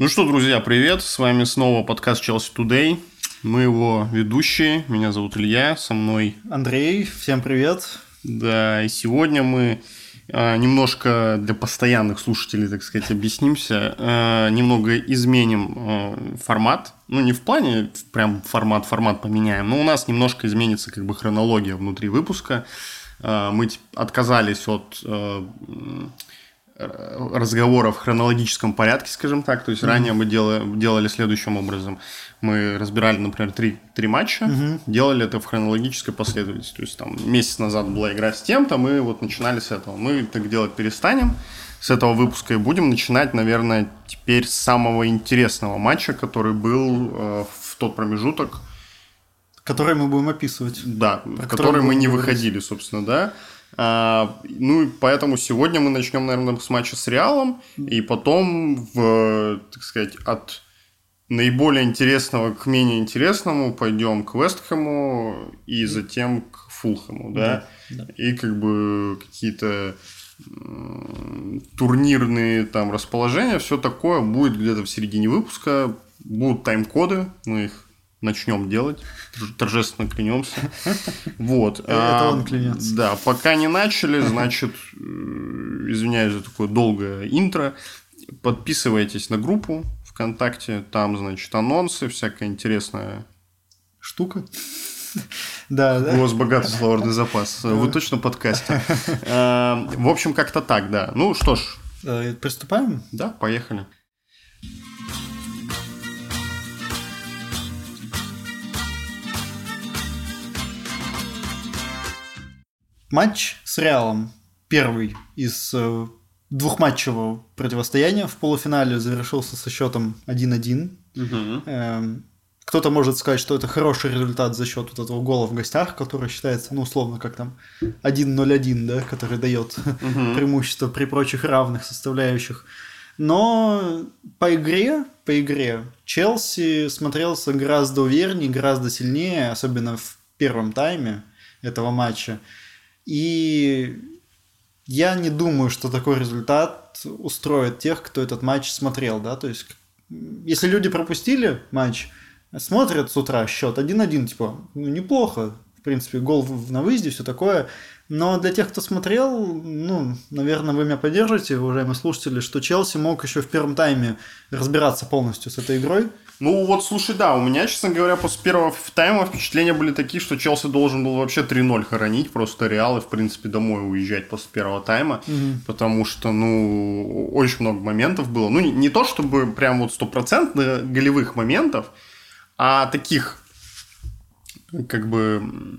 Ну что, друзья, привет! С вами снова подкаст Chelsea Today. Мы его ведущие. Меня зовут Илья, со мной Андрей. Всем привет! Да, и сегодня мы а, немножко для постоянных слушателей, так сказать, объяснимся, а, немного изменим а, формат. Ну, не в плане прям формат-формат поменяем, но у нас немножко изменится как бы хронология внутри выпуска. Мы отказались от разговора в хронологическом порядке, скажем так. То есть mm-hmm. ранее мы делали, делали следующим образом. Мы разбирали, например, три, три матча, mm-hmm. делали это в хронологической последовательности. То есть там месяц назад была игра с тем-то, мы вот начинали с этого. Мы так делать перестанем с этого выпуска и будем начинать, наверное, теперь с самого интересного матча, который был э, в тот промежуток. Который мы будем описывать. Да, в который мы не выходили, собственно, да. А, ну, и поэтому сегодня мы начнем, наверное, с матча с Реалом, и потом, в, так сказать, от наиболее интересного к менее интересному пойдем к Вестхэму и затем к Фулхэму, да? Да, да. И как бы какие-то турнирные там расположения, все такое будет где-то в середине выпуска. Будут тайм-коды, мы их начнем делать, торжественно клянемся. Вот. Это он клянется. Да, пока не начали, значит, э, извиняюсь за такое долгое интро. Подписывайтесь на группу ВКонтакте, там, значит, анонсы, всякая интересная штука. Да, да. У вас богатый словарный запас. Вы точно подкасте. Э, в общем, как-то так, да. Ну что ж. Э, приступаем? Да, поехали. Матч с Реалом. Первый из э, двухматчевого противостояния в полуфинале завершился со счетом 1-1. Угу. Эм, кто-то может сказать, что это хороший результат за счет вот этого гола в гостях, который считается, ну, условно, как там 1-0-1, да, который дает угу. преимущество при прочих равных составляющих. Но по игре, по игре Челси смотрелся гораздо увереннее, гораздо сильнее, особенно в первом тайме этого матча. И я не думаю, что такой результат устроит тех, кто этот матч смотрел, да, то есть если люди пропустили матч, смотрят с утра счет 1-1, типа, ну, неплохо, в принципе, гол на выезде, все такое, но для тех, кто смотрел, ну, наверное, вы меня поддержите, уважаемые слушатели, что Челси мог еще в первом тайме разбираться полностью с этой игрой. Ну вот, слушай, да, у меня, честно говоря, после первого тайма впечатления были такие, что Челси должен был вообще 3-0 хоронить, просто Реал и, в принципе, домой уезжать после первого тайма, угу. потому что, ну, очень много моментов было. Ну, не, не то, чтобы прям вот стопроцентно голевых моментов, а таких, как бы,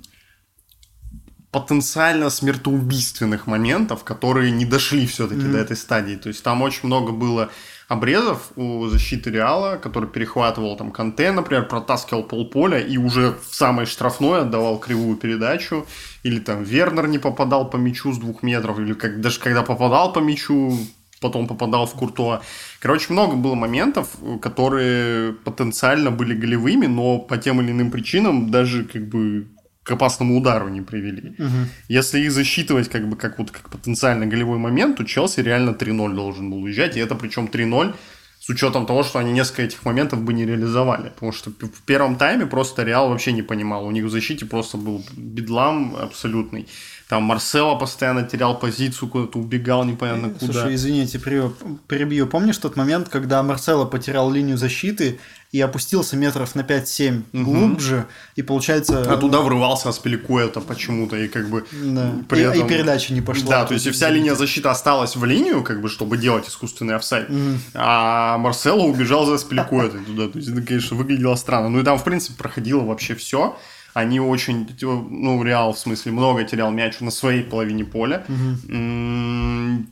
потенциально смертоубийственных моментов, которые не дошли все-таки mm-hmm. до этой стадии. То есть там очень много было обрезов у защиты Реала, который перехватывал там Канте, например, протаскивал полполя и уже в самой штрафной отдавал кривую передачу, или там Вернер не попадал по мячу с двух метров, или как, даже когда попадал по мячу, потом попадал в Куртуа. Короче, много было моментов, которые потенциально были голевыми, но по тем или иным причинам даже как бы к опасному удару не привели. Угу. Если их засчитывать как бы как вот как потенциально голевой момент, то Челси реально 3-0 должен был уезжать, и это причем 3-0 с учетом того, что они несколько этих моментов бы не реализовали. Потому что в первом тайме просто Реал вообще не понимал. У них в защите просто был бедлам абсолютный. Там Марсело постоянно терял позицию, куда-то убегал непонятно э, куда. Слушай, извините, перебью. Помнишь тот момент, когда Марсело потерял линию защиты и опустился метров на 5-7 угу. глубже, и получается... А туда врывался Аспеликуэта почему-то, и как бы... Да. При и, этом... и передача не пошла. Да, то есть и вся линия защиты осталась в линию, как бы, чтобы делать искусственный офсайд, угу. а Марсело убежал за Аспеликуэтой туда. То есть это, конечно, выглядело странно. Ну и там, в принципе, проходило вообще все они очень, ну, Реал, в смысле, много терял мяч на своей половине поля. Угу.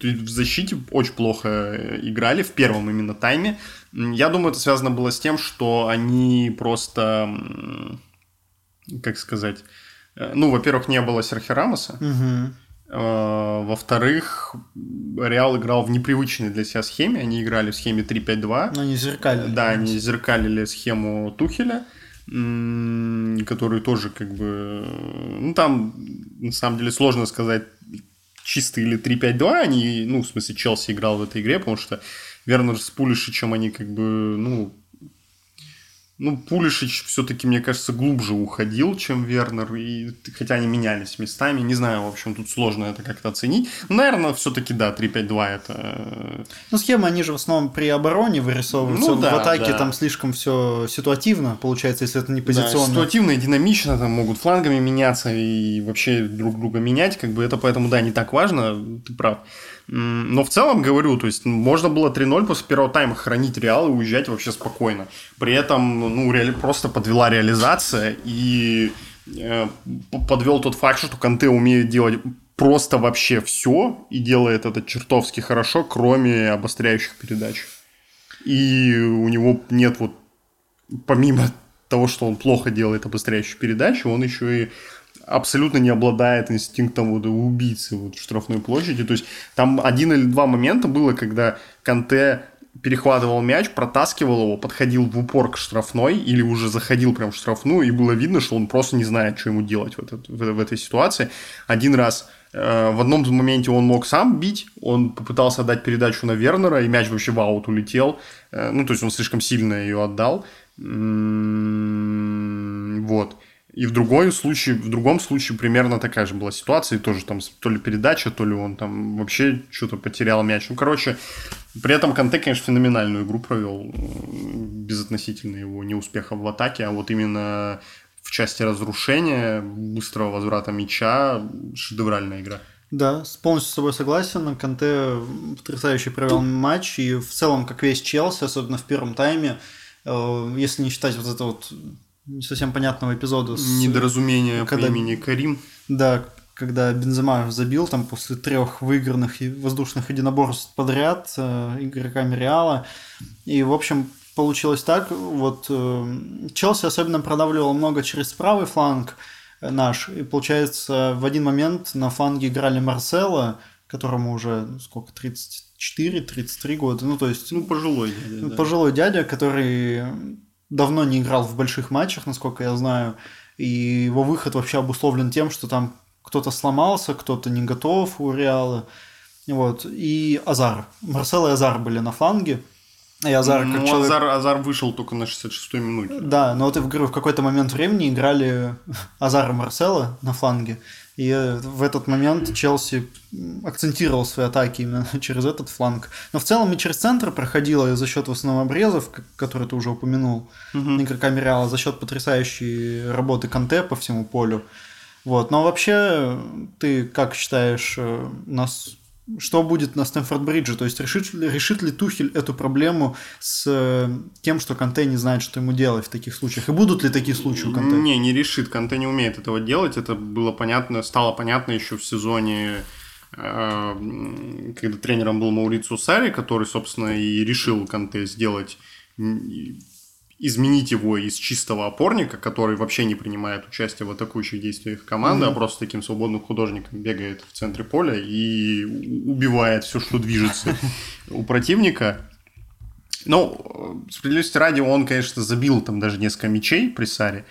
В защите очень плохо играли в первом именно тайме. Я думаю, это связано было с тем, что они просто, как сказать, э, ну, во-первых, не было Серхи Рамоса. Угу. Во-вторых, Реал играл в непривычной для себя схеме. Они играли в схеме 3-5-2. Они зеркалили. Да, они зеркалили схему Тухеля который тоже как бы... Ну, там, на самом деле, сложно сказать, чистый или 3-5-2 они, ну, в смысле, Челси играл в этой игре, потому что Вернер с Пулишичем, они как бы, ну, ну, Пулишич все-таки, мне кажется, глубже уходил, чем Вернер, и, хотя они менялись местами, не знаю, в общем, тут сложно это как-то оценить. Ну, наверное, все-таки, да, 3-5-2 это... Э, ну, схемы, они же в основном при обороне вырисовываются, ну, да, в атаке да. там слишком все ситуативно, получается, если это не позиционно. Да, ситуативно и динамично, там могут флангами меняться и вообще друг друга менять, как бы это поэтому, да, не так важно, ты прав. Но в целом, говорю, то есть можно было 3-0 после первого тайма хранить Реал и уезжать вообще спокойно. При этом, ну, реали... просто подвела реализация и э, подвел тот факт, что Канте умеет делать просто вообще все и делает это чертовски хорошо, кроме обостряющих передач. И у него нет вот, помимо того, что он плохо делает обостряющие передачи, он еще и абсолютно не обладает инстинктом вот убийцы вот в штрафной площади. То есть там один или два момента было, когда Канте перехватывал мяч, протаскивал его, подходил в упор к штрафной или уже заходил прям в штрафную, и было видно, что он просто не знает, что ему делать в, этот, в, в этой ситуации. Один раз э, в одном моменте он мог сам бить, он попытался отдать передачу на Вернера, и мяч вообще в аут улетел. Э, ну, то есть он слишком сильно ее отдал. М-м- вот. И в другой случае, в другом случае примерно такая же была ситуация, и тоже там то ли передача, то ли он там вообще что-то потерял мяч. Ну, короче, при этом Канте, конечно, феноменальную игру провел, безотносительно его неуспеха в атаке, а вот именно в части разрушения, быстрого возврата мяча, шедевральная игра. Да, полностью с тобой согласен. Канте потрясающе провел матч, и в целом, как весь Челси, особенно в первом тайме, э, если не считать вот это вот не совсем понятного эпизода. С... Недоразумение когда... по имени Карим. Да, когда Бензема забил там после трех выигранных воздушных единоборств подряд э, игроками Реала. И, в общем, получилось так. Вот э, Челси особенно продавливал много через правый фланг наш. И, получается, в один момент на фланге играли Марсела, которому уже ну, сколько, 34-33 года. Ну, то есть... Ну, пожилой дядя. Пожилой да. дядя, который давно не играл в больших матчах, насколько я знаю, и его выход вообще обусловлен тем, что там кто-то сломался, кто-то не готов у Реала. Вот. И Азар. Марсел и Азар были на фланге. И Азар, ну, как человек... Азар, Азар вышел только на 66-й минуте. Да, но вот в, в какой-то момент времени играли Азар и Марсела на фланге. И в этот момент Челси акцентировал свои атаки именно через этот фланг. Но в целом и через центр проходило за счет в основном обрезов, которые ты уже упомянул, угу. игроками Реала, за счет потрясающей работы Канте по всему полю. Вот. Но вообще, ты как считаешь, э, нас что будет на Стэнфорд-Бридже? То есть решит, решит ли Тухель эту проблему с э, тем, что Канте не знает, что ему делать в таких случаях? И будут ли такие случаи у Канте? Не, не решит. Канте не умеет этого делать. Это было понятно, стало понятно еще в сезоне э, когда тренером был Маурицу Сари, который, собственно, и решил Канте сделать изменить его из чистого опорника, который вообще не принимает участие в атакующих действиях команды, mm-hmm. а просто таким свободным художником бегает в центре поля и убивает все, что движется у противника. Ну, справедливости ради, он, конечно, забил там даже несколько мячей при Саре,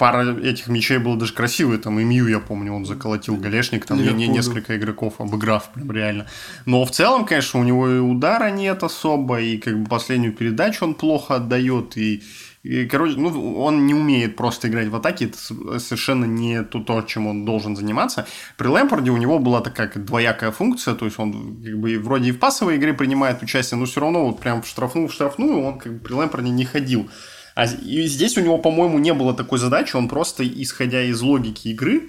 пара этих мячей было даже красивые, там и Мью, я помню, он заколотил галешник, там не, несколько игроков обыграв прям реально. Но в целом, конечно, у него и удара нет особо, и как бы последнюю передачу он плохо отдает, и, и короче, ну, он не умеет просто играть в атаке, это совершенно не то, то, чем он должен заниматься. При Лэмпорде у него была такая двоякая функция, то есть он как бы вроде и в пасовой игре принимает участие, но все равно вот прям в штрафную, в штрафную он как бы при Лэмпорде не ходил. А и здесь у него, по-моему, не было такой задачи, он просто, исходя из логики игры,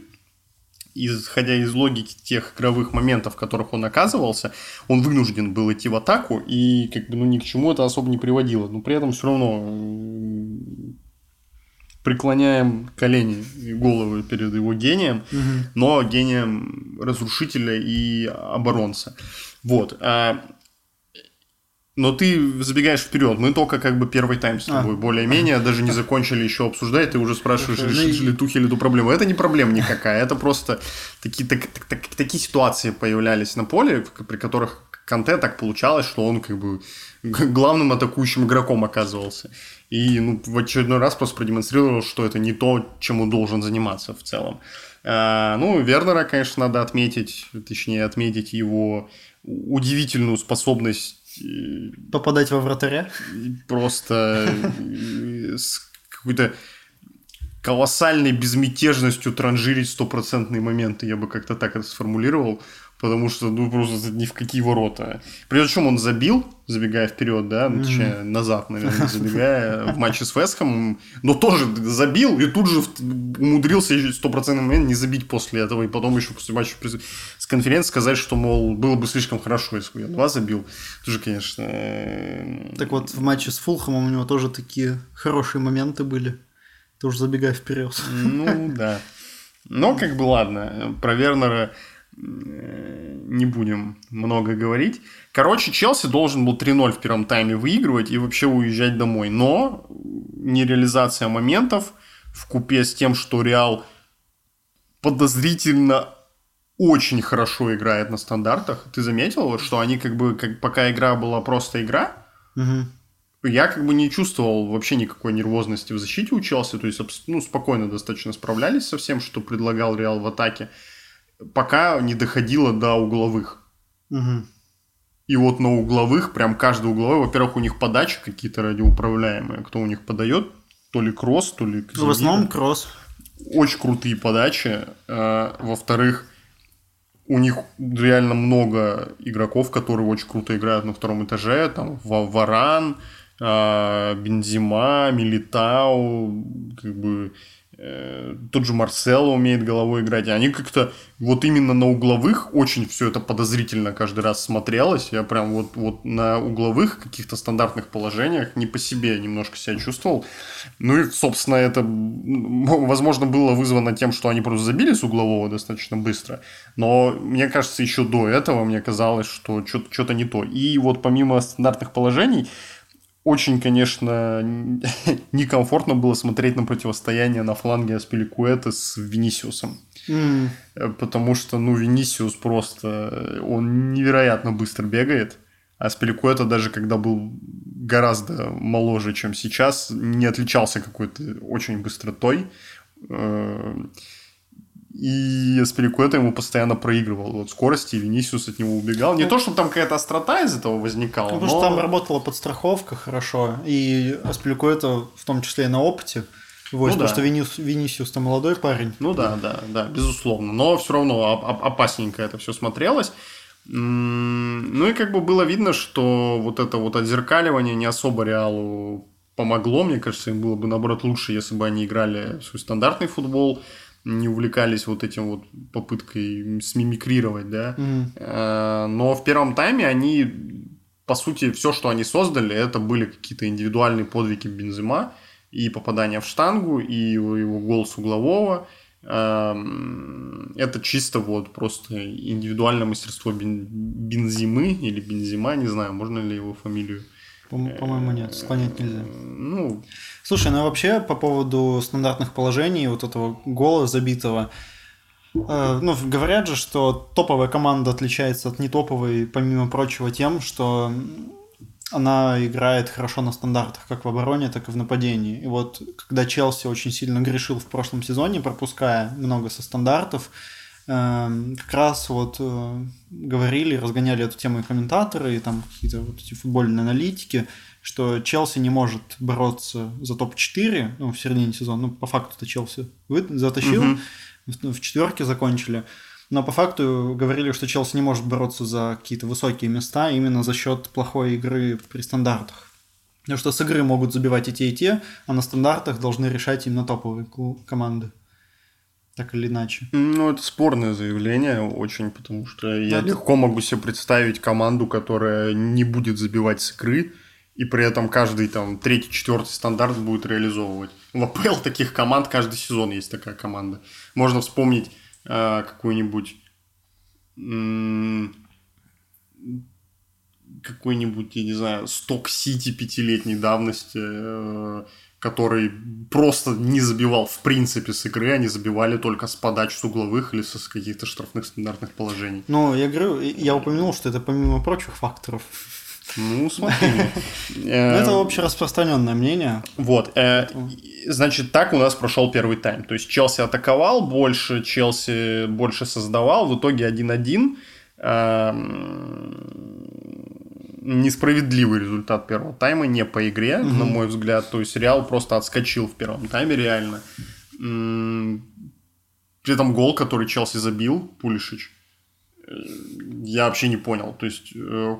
исходя из логики тех игровых моментов, в которых он оказывался, он вынужден был идти в атаку, и как бы ну, ни к чему это особо не приводило. Но при этом все равно преклоняем колени и головы перед его гением, угу. но гением разрушителя и оборонца. Вот. А но ты забегаешь вперед. Мы только как бы первый тайм с тобой а. более-менее, даже не закончили еще обсуждать, ты уже спрашиваешь, решили ли Тухель эту проблему. Это не проблема никакая, это просто такие, так, так, так, такие ситуации появлялись на поле, при которых Канте так получалось, что он как бы главным атакующим игроком оказывался. И ну, в очередной раз просто продемонстрировал, что это не то, чем он должен заниматься в целом. А, ну, Вернера, конечно, надо отметить, точнее, отметить его удивительную способность Попадать во вратаря? Просто с какой-то колоссальной безмятежностью транжирить стопроцентные моменты, я бы как-то так это сформулировал потому что, ну, просто ни в какие ворота. Причем он забил, забегая вперед, да, ну, точнее, назад, наверное, забегая в матче с Веском, но тоже забил и тут же умудрился стопроцентный момент не забить после этого, и потом еще после матча с конференции сказать, что, мол, было бы слишком хорошо, если бы я два забил. Тоже, конечно... Э, так вот, в матче с Фулхамом у него тоже такие хорошие моменты были, тоже забегая вперед. Ну, да. Но, как бы, ладно, про Вернера не будем много говорить. Короче, Челси должен был 3-0 в первом тайме выигрывать и вообще уезжать домой. Но нереализация моментов в купе с тем, что Реал подозрительно очень хорошо играет на стандартах. Ты заметил, что они как бы, как, пока игра была просто игра, угу. Я как бы не чувствовал вообще никакой нервозности в защите у Челси. То есть, ну, спокойно достаточно справлялись со всем, что предлагал Реал в атаке пока не доходило до угловых. Угу. И вот на угловых, прям каждый угловой, во-первых, у них подачи какие-то радиоуправляемые. Кто у них подает? То ли кросс, то ли... В основном кросс. Очень крутые подачи. А, во-вторых, у них реально много игроков, которые очень круто играют на втором этаже. Там Варан, а, Бензима, Милитау, как бы Э, тот же Марсело умеет головой играть, и они как-то вот именно на угловых очень все это подозрительно каждый раз смотрелось. Я прям вот, вот на угловых каких-то стандартных положениях не по себе немножко себя чувствовал. Ну и, собственно, это, возможно, было вызвано тем, что они просто забили с углового достаточно быстро. Но мне кажется, еще до этого мне казалось, что что-то не то. И вот помимо стандартных положений, очень, конечно, некомфортно было смотреть на противостояние на фланге Аспиликуэта с Винисиусом. Mm. Потому что, ну, Винисиус просто... Он невероятно быстро бегает. А Спиликуэта даже когда был гораздо моложе, чем сейчас, не отличался какой-то очень быстротой. И Аспиликуэта ему постоянно проигрывал вот скорости, Венисиус от него убегал. Не ну, то, чтобы там какая-то острота из этого возникала, ну, Потому но... что там работала подстраховка хорошо, и Аспиликуэта в том числе и на опыте. Вот, ну, потому да. что Винис, Винисиус там молодой парень. Ну да, да, да, безусловно. Но все равно опасненько это все смотрелось. Ну и как бы было видно, что вот это вот отзеркаливание не особо Реалу помогло. Мне кажется, им было бы, наоборот, лучше, если бы они играли свой стандартный футбол не увлекались вот этим вот попыткой смимикрировать, да. Mm. Но в первом тайме они, по сути, все, что они создали, это были какие-то индивидуальные подвиги Бензима и попадание в штангу, и его гол с углового. Эм, это чисто вот просто индивидуальное мастерство Бензимы или Бензима, не знаю, можно ли его фамилию по-моему, нет, склонять нельзя. Ну, слушай, ну вообще по поводу стандартных положений, вот этого гола забитого, э, ну, говорят же, что топовая команда отличается от нетоповой, помимо прочего, тем, что она играет хорошо на стандартах, как в обороне, так и в нападении. И вот когда Челси очень сильно грешил в прошлом сезоне, пропуская много со стандартов, как раз вот э, говорили, разгоняли эту тему и комментаторы, и там какие-то вот эти футбольные аналитики, что Челси не может бороться за топ-4 ну, в середине сезона. Ну, по факту это Челси затащил, угу. в четверке закончили. Но по факту говорили, что Челси не может бороться за какие-то высокие места именно за счет плохой игры при стандартах. Потому что с игры могут забивать и те, и те, а на стандартах должны решать именно топовые команды так или иначе. Ну, это спорное заявление очень, потому что я легко могу себе представить команду, которая не будет забивать с игры, и при этом каждый там третий, четвертый стандарт будет реализовывать. В АПЛ таких команд каждый сезон есть такая команда. Можно вспомнить э, какую-нибудь какой-нибудь, я не знаю, Сток Сити пятилетней давности, э, который просто не забивал в принципе с игры, они забивали только с подач с угловых или с каких-то штрафных стандартных положений. Ну, я говорю, я упомянул, что это помимо прочих факторов. Ну, смотри. Ну, это общераспространенное мнение. Вот. Э, значит, так у нас прошел первый тайм. То есть Челси атаковал больше, Челси больше создавал, в итоге 1-1. Несправедливый результат первого тайма, не по игре, угу. на мой взгляд. То есть Реал просто отскочил в первом тайме реально. При этом гол, который Челси забил, Пулишич, я вообще не понял. То есть э,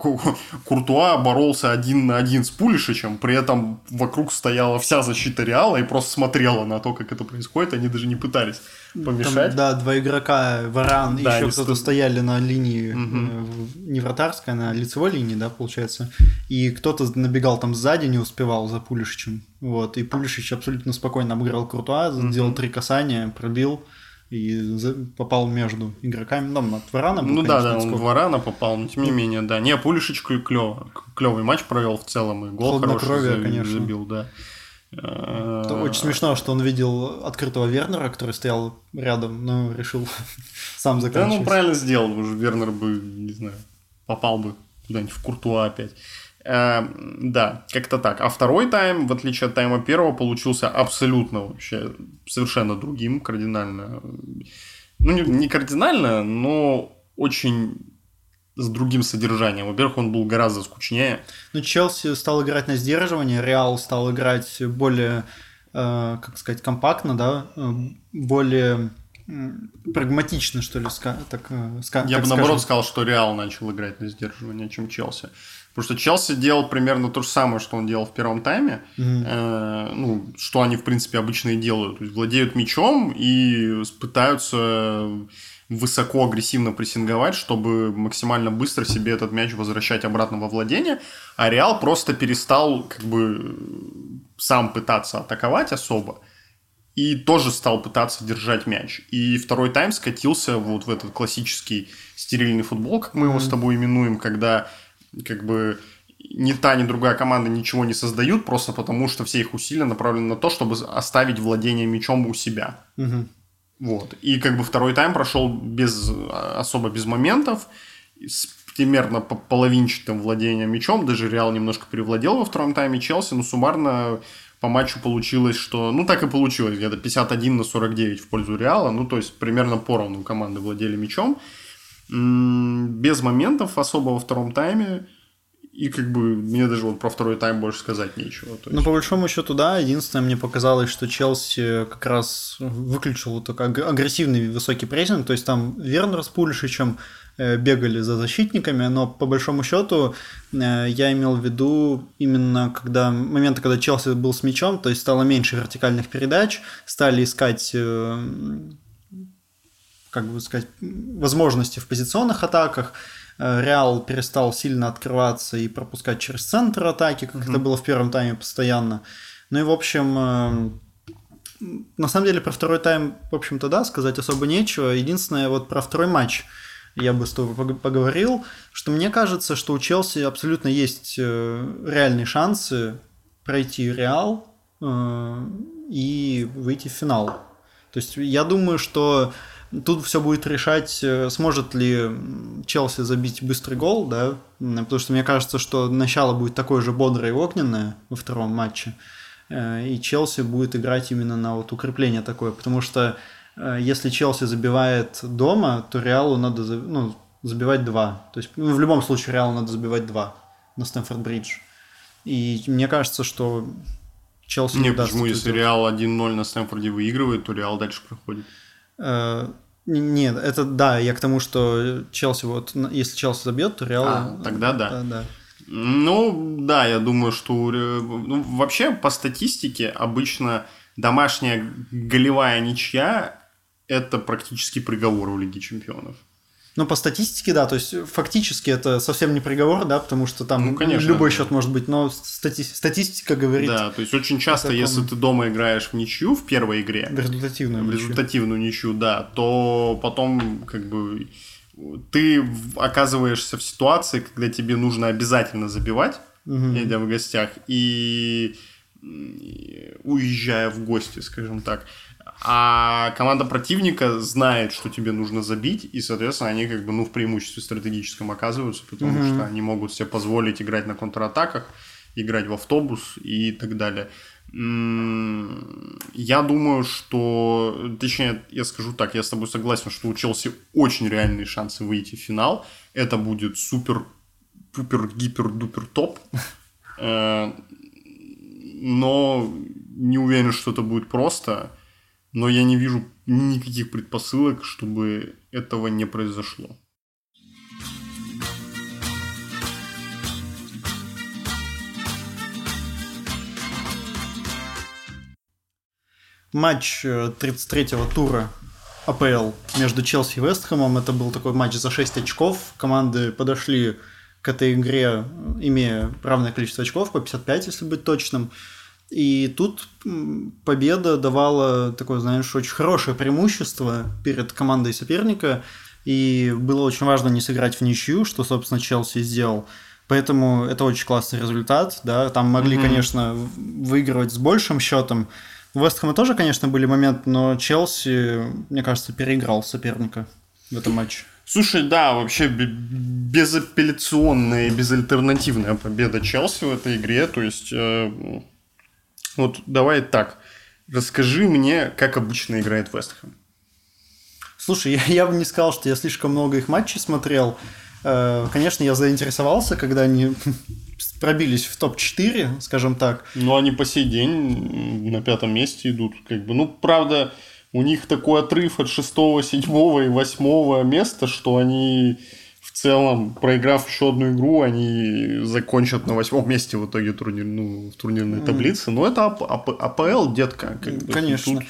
Куртуа боролся один на один с Пулишичем, при этом вокруг стояла вся защита Реала и просто смотрела на то, как это происходит. Они даже не пытались помешать. Там, да, два игрока, Варан да, еще кто-то стояли на линии, угу. не вратарской, а на лицевой линии, да, получается. И кто-то набегал там сзади, не успевал за Пулишичем. Вот, и Пулишич абсолютно спокойно обыграл Куртуа, сделал три касания, пробил и попал между игроками. Ну, от Варана был, Ну конечно, да, да, он в Варана попал, но тем не менее, да. Не, Пулишич клёво, клевый матч провел в целом, и гол хороший забил, конечно. забил, да. Это очень смешно, что он видел открытого Вернера, который стоял рядом, но решил сам заканчивать. Да, ну правильно сделал, уже Вернер бы, не знаю, попал бы куда-нибудь в Куртуа опять. Э, да, как-то так. А второй тайм, в отличие от тайма первого, получился абсолютно вообще совершенно другим, кардинально. Ну, не, не кардинально, но очень с другим содержанием. Во-первых, он был гораздо скучнее. Ну, Челси стал играть на сдерживание, Реал стал играть более, э, как сказать, компактно, да, э, более прагматично, что ли, так, э, Я так бы наоборот сказал, что Реал начал играть на сдерживание, чем Челси. Потому что Челси делал примерно то же самое, что он делал в первом тайме. Mm-hmm. Э, ну, что они, в принципе, обычно и делают. То есть владеют мячом и пытаются высоко агрессивно прессинговать, чтобы максимально быстро себе этот мяч возвращать обратно во владение. А Реал просто перестал как бы сам пытаться атаковать особо и тоже стал пытаться держать мяч. И второй тайм скатился вот в этот классический стерильный футбол, как мы его mm-hmm. с тобой именуем, когда как бы ни та, ни другая команда ничего не создают, просто потому что все их усилия направлены на то, чтобы оставить владение мячом у себя. Угу. Вот. И как бы второй тайм прошел без, особо без моментов, с примерно половинчатым владением мячом, даже Реал немножко перевладел во втором тайме Челси, но суммарно по матчу получилось, что, ну так и получилось, где-то 51 на 49 в пользу Реала, ну то есть примерно поровну команды владели мячом без моментов особо во втором тайме. И как бы мне даже вот про второй тайм больше сказать нечего. Есть... Ну, по большому счету, да. Единственное, мне показалось, что Челси как раз выключил вот такой агрессивный высокий прессинг. То есть там Вернер с Пулишичем э, бегали за защитниками, но по большому счету э, я имел в виду именно когда моменты, когда Челси был с мячом, то есть стало меньше вертикальных передач, стали искать э, как бы сказать, возможности в позиционных атаках. Э, Реал перестал сильно открываться и пропускать через центр атаки, как mm-hmm. это было в первом тайме постоянно. Ну и, в общем, э, на самом деле про второй тайм, в общем-то, да, сказать особо нечего. Единственное, вот про второй матч я бы с тобой поговорил, что мне кажется, что у Челси абсолютно есть э, реальные шансы пройти Реал и выйти в финал. То есть я думаю, что Тут все будет решать, э, сможет ли Челси забить быстрый гол, да, потому что мне кажется, что начало будет такое же бодрое и огненное во втором матче, э, и Челси будет играть именно на вот укрепление такое, потому что э, если Челси забивает дома, то Реалу надо ну, забивать два. То есть ну, в любом случае Реалу надо забивать два на Стэнфорд-Бридж. И мне кажется, что Челси не, не почему, если Реал 1-0 на Стэнфорде выигрывает, то Реал дальше проходит. Э, нет, это да, я к тому, что Челси вот, если Челси забьет, то Реал... А, тогда да. да, да. Ну, да, я думаю, что ну, вообще по статистике обычно домашняя голевая ничья – это практически приговор в Лиге Чемпионов. Ну, по статистике, да, то есть фактически это совсем не приговор, да, потому что там ну, конечно, любой да. счет может быть, но стати- статистика говорит. Да, то есть очень часто, таком... если ты дома играешь в ничью в первой игре, в результативную, в результативную ничью, да, то потом как бы ты оказываешься в ситуации, когда тебе нужно обязательно забивать, угу. идя в гостях, и уезжая в гости, скажем так а команда противника знает, что тебе нужно забить, и, соответственно, они как бы, ну, в преимуществе стратегическом оказываются, потому mm-hmm. что они могут себе позволить играть на контратаках, играть в автобус и так далее. Я думаю, что, точнее, я скажу так, я с тобой согласен, что у Челси очень реальные шансы выйти в финал. Это будет супер пупер-гипер-дупер-топ. Э, но не уверен, что это будет просто. Но я не вижу никаких предпосылок, чтобы этого не произошло. матч 33-го э, тура АПЛ между Челси и Вестхэмом. Это был такой матч за 6 очков. Команды подошли к этой игре, имея равное количество очков, по 55, если быть точным. И тут победа давала такое, знаешь, очень хорошее преимущество перед командой соперника. И было очень важно не сыграть в ничью, что, собственно, Челси сделал. Поэтому это очень классный результат. Да? Там могли, mm-hmm. конечно, выигрывать с большим счетом, у Вестхэма тоже, конечно, были моменты, но Челси, мне кажется, переиграл соперника в этом матче. Слушай, да, вообще безапелляционная и безальтернативная победа Челси в этой игре. То есть, э, вот давай так, расскажи мне, как обычно играет Вестхэм. Слушай, я, я бы не сказал, что я слишком много их матчей смотрел. Э, конечно, я заинтересовался, когда они пробились в топ-4, скажем так. Ну, они по сей день на пятом месте идут. Как бы. Ну, правда, у них такой отрыв от шестого, седьмого и восьмого места, что они в целом, проиграв еще одну игру, они закончат на восьмом месте в итоге турнир, ну, в турнирной таблице. Но это АП, АП, АПЛ, детка. Как бы, Конечно. Тут...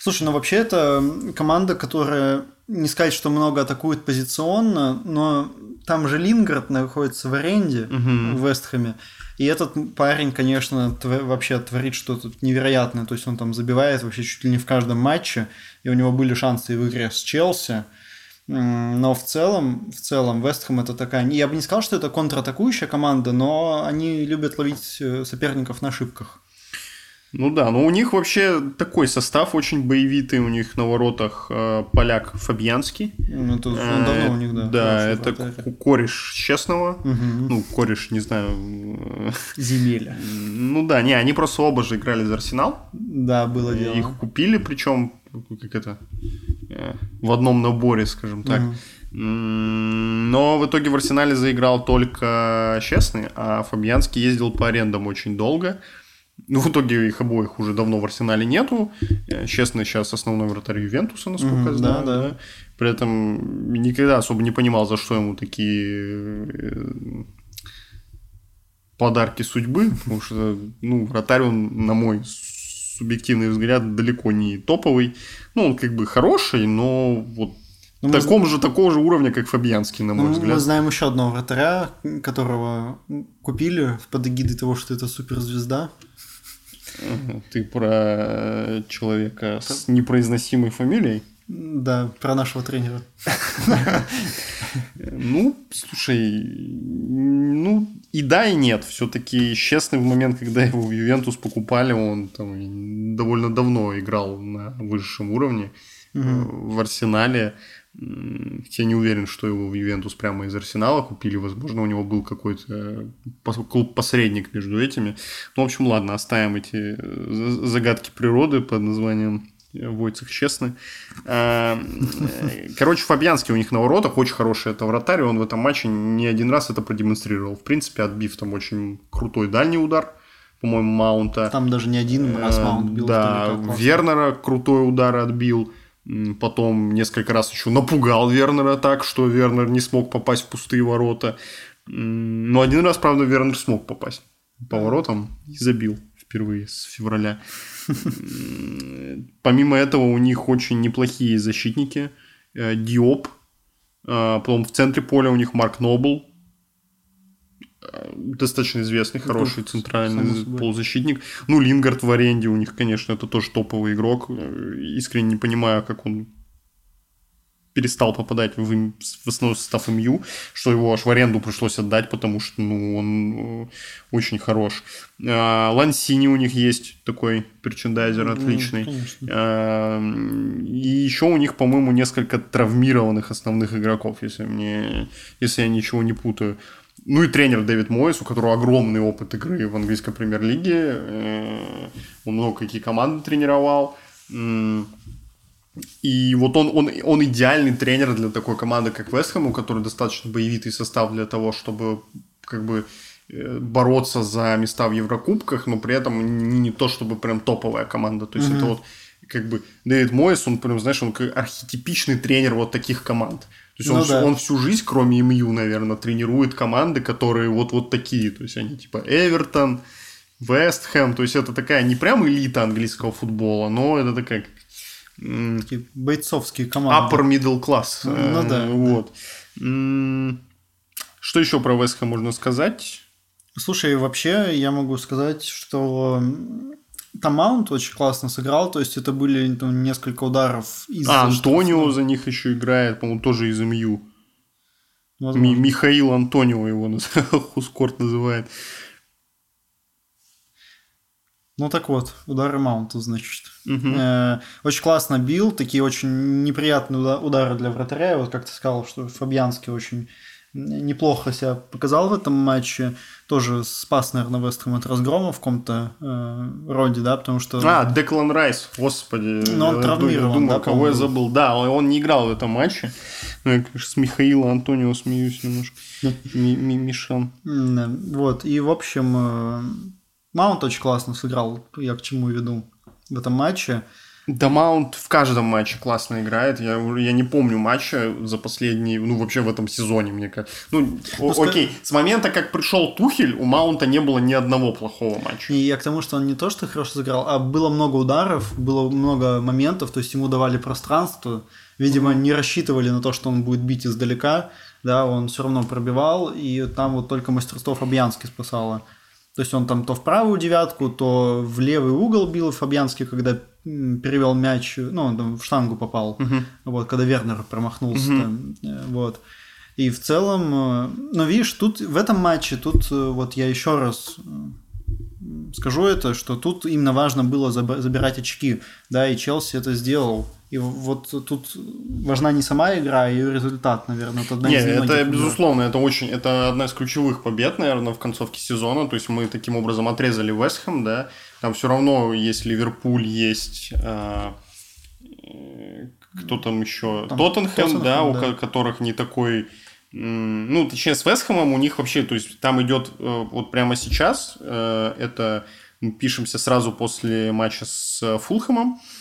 Слушай, ну вообще это команда, которая не сказать, что много атакует позиционно, но там же Лингард находится в аренде угу. в Вестхэме. И этот парень, конечно, тв- вообще творит что-то невероятное. То есть он там забивает вообще чуть ли не в каждом матче. И у него были шансы и в игре с Челси. Но в целом, в целом, Вестхэм это такая... Я бы не сказал, что это контратакующая команда, но они любят ловить э, соперников на ошибках. Ну да, но у них вообще такой состав очень боевитый. У них на воротах э, поляк Фабьянский. Ну, это он давно у них, да. Да, это вратарь. кореш честного. Угу. Ну, кореш, не знаю. Земеля. Ну да, не, они просто оба же играли за Арсенал. Да, было дело. Их купили, причем как это э, в одном наборе, скажем так. Угу. Но в итоге в Арсенале заиграл только честный, а Фабьянский ездил по арендам очень долго. Ну, в итоге их обоих уже давно в арсенале нету. Э, честно, сейчас основной вратарь Ювентуса, насколько mm-hmm, я знаю. Да, да. При этом никогда особо не понимал, за что ему такие э, подарки судьбы, потому что, ну, вратарь, он, на мой субъективный взгляд, далеко не топовый. Ну, он как бы хороший, но вот ну, таком мы... же, такого же уровня, как Фабьянский, на мой ну, взгляд. Мы знаем еще одного вратаря, которого купили под эгидой того, что это суперзвезда. Ты про человека с непроизносимой фамилией? Да, про нашего тренера. Ну, слушай, ну и да, и нет. Все-таки честный в момент, когда его в Ювентус покупали, он там довольно давно играл на высшем уровне в Арсенале. Я не уверен, что его в Ювентус прямо из Арсенала купили. Возможно, у него был какой-то клуб-посредник между этими. Ну, в общем, ладно, оставим эти э, загадки природы под названием э, Войцех честный. А, э, короче, Фабьянский у них на воротах, очень хороший это вратарь, он в этом матче не один раз это продемонстрировал. В принципе, отбив там очень крутой дальний удар, по-моему, Маунта. Там даже не один раз Маунт бил. Да, Вернера крутой удар отбил. Потом несколько раз еще напугал Вернера так, что Вернер не смог попасть в пустые ворота. Но один раз, правда, Вернер смог попасть по воротам и забил впервые с февраля. Помимо этого, у них очень неплохие защитники. Э, Диоп. Э, потом в центре поля у них Марк Нобл достаточно известный, хороший центральный полузащитник. Ну, Лингард в аренде у них, конечно, это тоже топовый игрок. Искренне не понимаю, как он перестал попадать в, в основной состав МЮ, что его аж в аренду пришлось отдать, потому что ну, он э, очень хорош. А, Лансини у них есть такой мерчендайзер отличный. Ну, и еще у них, по-моему, несколько травмированных основных игроков, если, мне, если я ничего не путаю. Ну и тренер Дэвид Мойс, у которого огромный опыт игры в английской премьер-лиге. Э, он много какие команды тренировал. И вот он, он, он идеальный тренер для такой команды, как Вестхэм, у которой достаточно боевитый состав для того, чтобы как бы э, бороться за места в Еврокубках, но при этом не то чтобы прям топовая команда. То есть mm-hmm. это вот как бы Дэвид Мойс, он прям, знаешь, он как архетипичный тренер вот таких команд. То есть ну, он, да. он всю жизнь, кроме МЮ, наверное, тренирует команды, которые вот, вот такие. То есть они типа Эвертон, Вест Хэм. То есть это такая не прям элита английского футбола, но это такая... Такие бойцовские команды. Upper middle class. Ну э, да. Вот. Что еще про Вест Хэм можно сказать? Слушай, вообще я могу сказать, что там Маунт очень классно сыграл, то есть это были ну, несколько ударов из А, Антонио за них еще играет, по-моему, тоже из МЮ. Ми- Михаил Антонио его Хускорт называет. Ну так вот, удары Маунта, значит. Угу. Э, очень классно бил, такие очень неприятные удары для вратаря. Вот как ты сказал, что Фабьянский очень неплохо себя показал в этом матче. Тоже спас, наверное, Вестхэм от разгрома в каком-то э, роде, да, потому что... А, Деклан Райс, господи. Но он травмирован, думаю, да, кого я забыл. Да, он не играл в этом матче. Ну, я, конечно, с Михаила Антонио смеюсь немножко. Мишан. Вот, и, в общем, э, Маунт очень классно сыграл, я к чему веду в этом матче. Да, Маунт в каждом матче классно играет. Я, я не помню матча за последние, ну, вообще в этом сезоне, мне кажется. Ну, ну о, окей, с момента, как пришел Тухель, у Маунта не было ни одного плохого матча. И я к тому, что он не то, что хорошо сыграл, а было много ударов, было много моментов, то есть ему давали пространство. Видимо, mm-hmm. не рассчитывали на то, что он будет бить издалека, да, он все равно пробивал, и там вот только мастерство Фабьянски спасало. То есть он там то в правую девятку, то в левый угол бил Фабьянский, когда перевел мяч, ну, он там в штангу попал, uh-huh. вот, когда Вернер промахнулся uh-huh. там, э, вот. И в целом, э, ну, видишь, тут в этом матче, тут э, вот я еще раз скажу это, что тут именно важно было забирать очки, да, и Челси это сделал. И вот тут важна не сама игра, а ее результат, наверное. Это одна Нет, из это игр. безусловно, это очень, это одна из ключевых побед, наверное, в концовке сезона. То есть мы таким образом отрезали Вестхэм, да. Там все равно есть Ливерпуль, есть э, кто там еще? Там Тоттенхэм, Тоттенхэм, да, у да. которых не такой ну, точнее, с Вестхэмом у них вообще, то есть там идет э, вот прямо сейчас, э, это мы пишемся сразу после матча с Фулхэмом, э,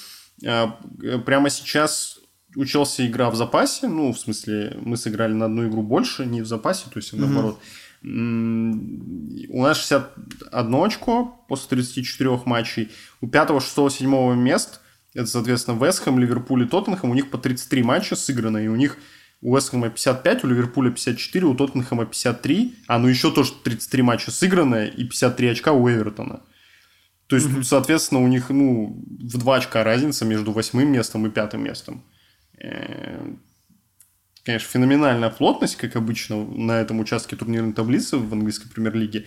прямо сейчас у Челси игра в запасе, ну, в смысле, мы сыграли на одну игру больше, не в запасе, то есть наоборот. Mm-hmm. У нас 61 очко после 34 матчей. У 5, 6, 7 мест, это, соответственно, Вестхэм, Ливерпуль и Тоттенхэм, у них по 33 матча сыграно, и у них у Вестхэма 55, у Ливерпуля 54, у Тоттенхэма 53, а ну еще тоже 33 матча сыграно и 53 очка у Эвертона. То есть, mm-hmm. соответственно, у них ну, в 2 очка разница между восьмым местом и пятым местом. Э, конечно, феноменальная плотность, как обычно, на этом участке турнирной таблицы в английской премьер-лиге.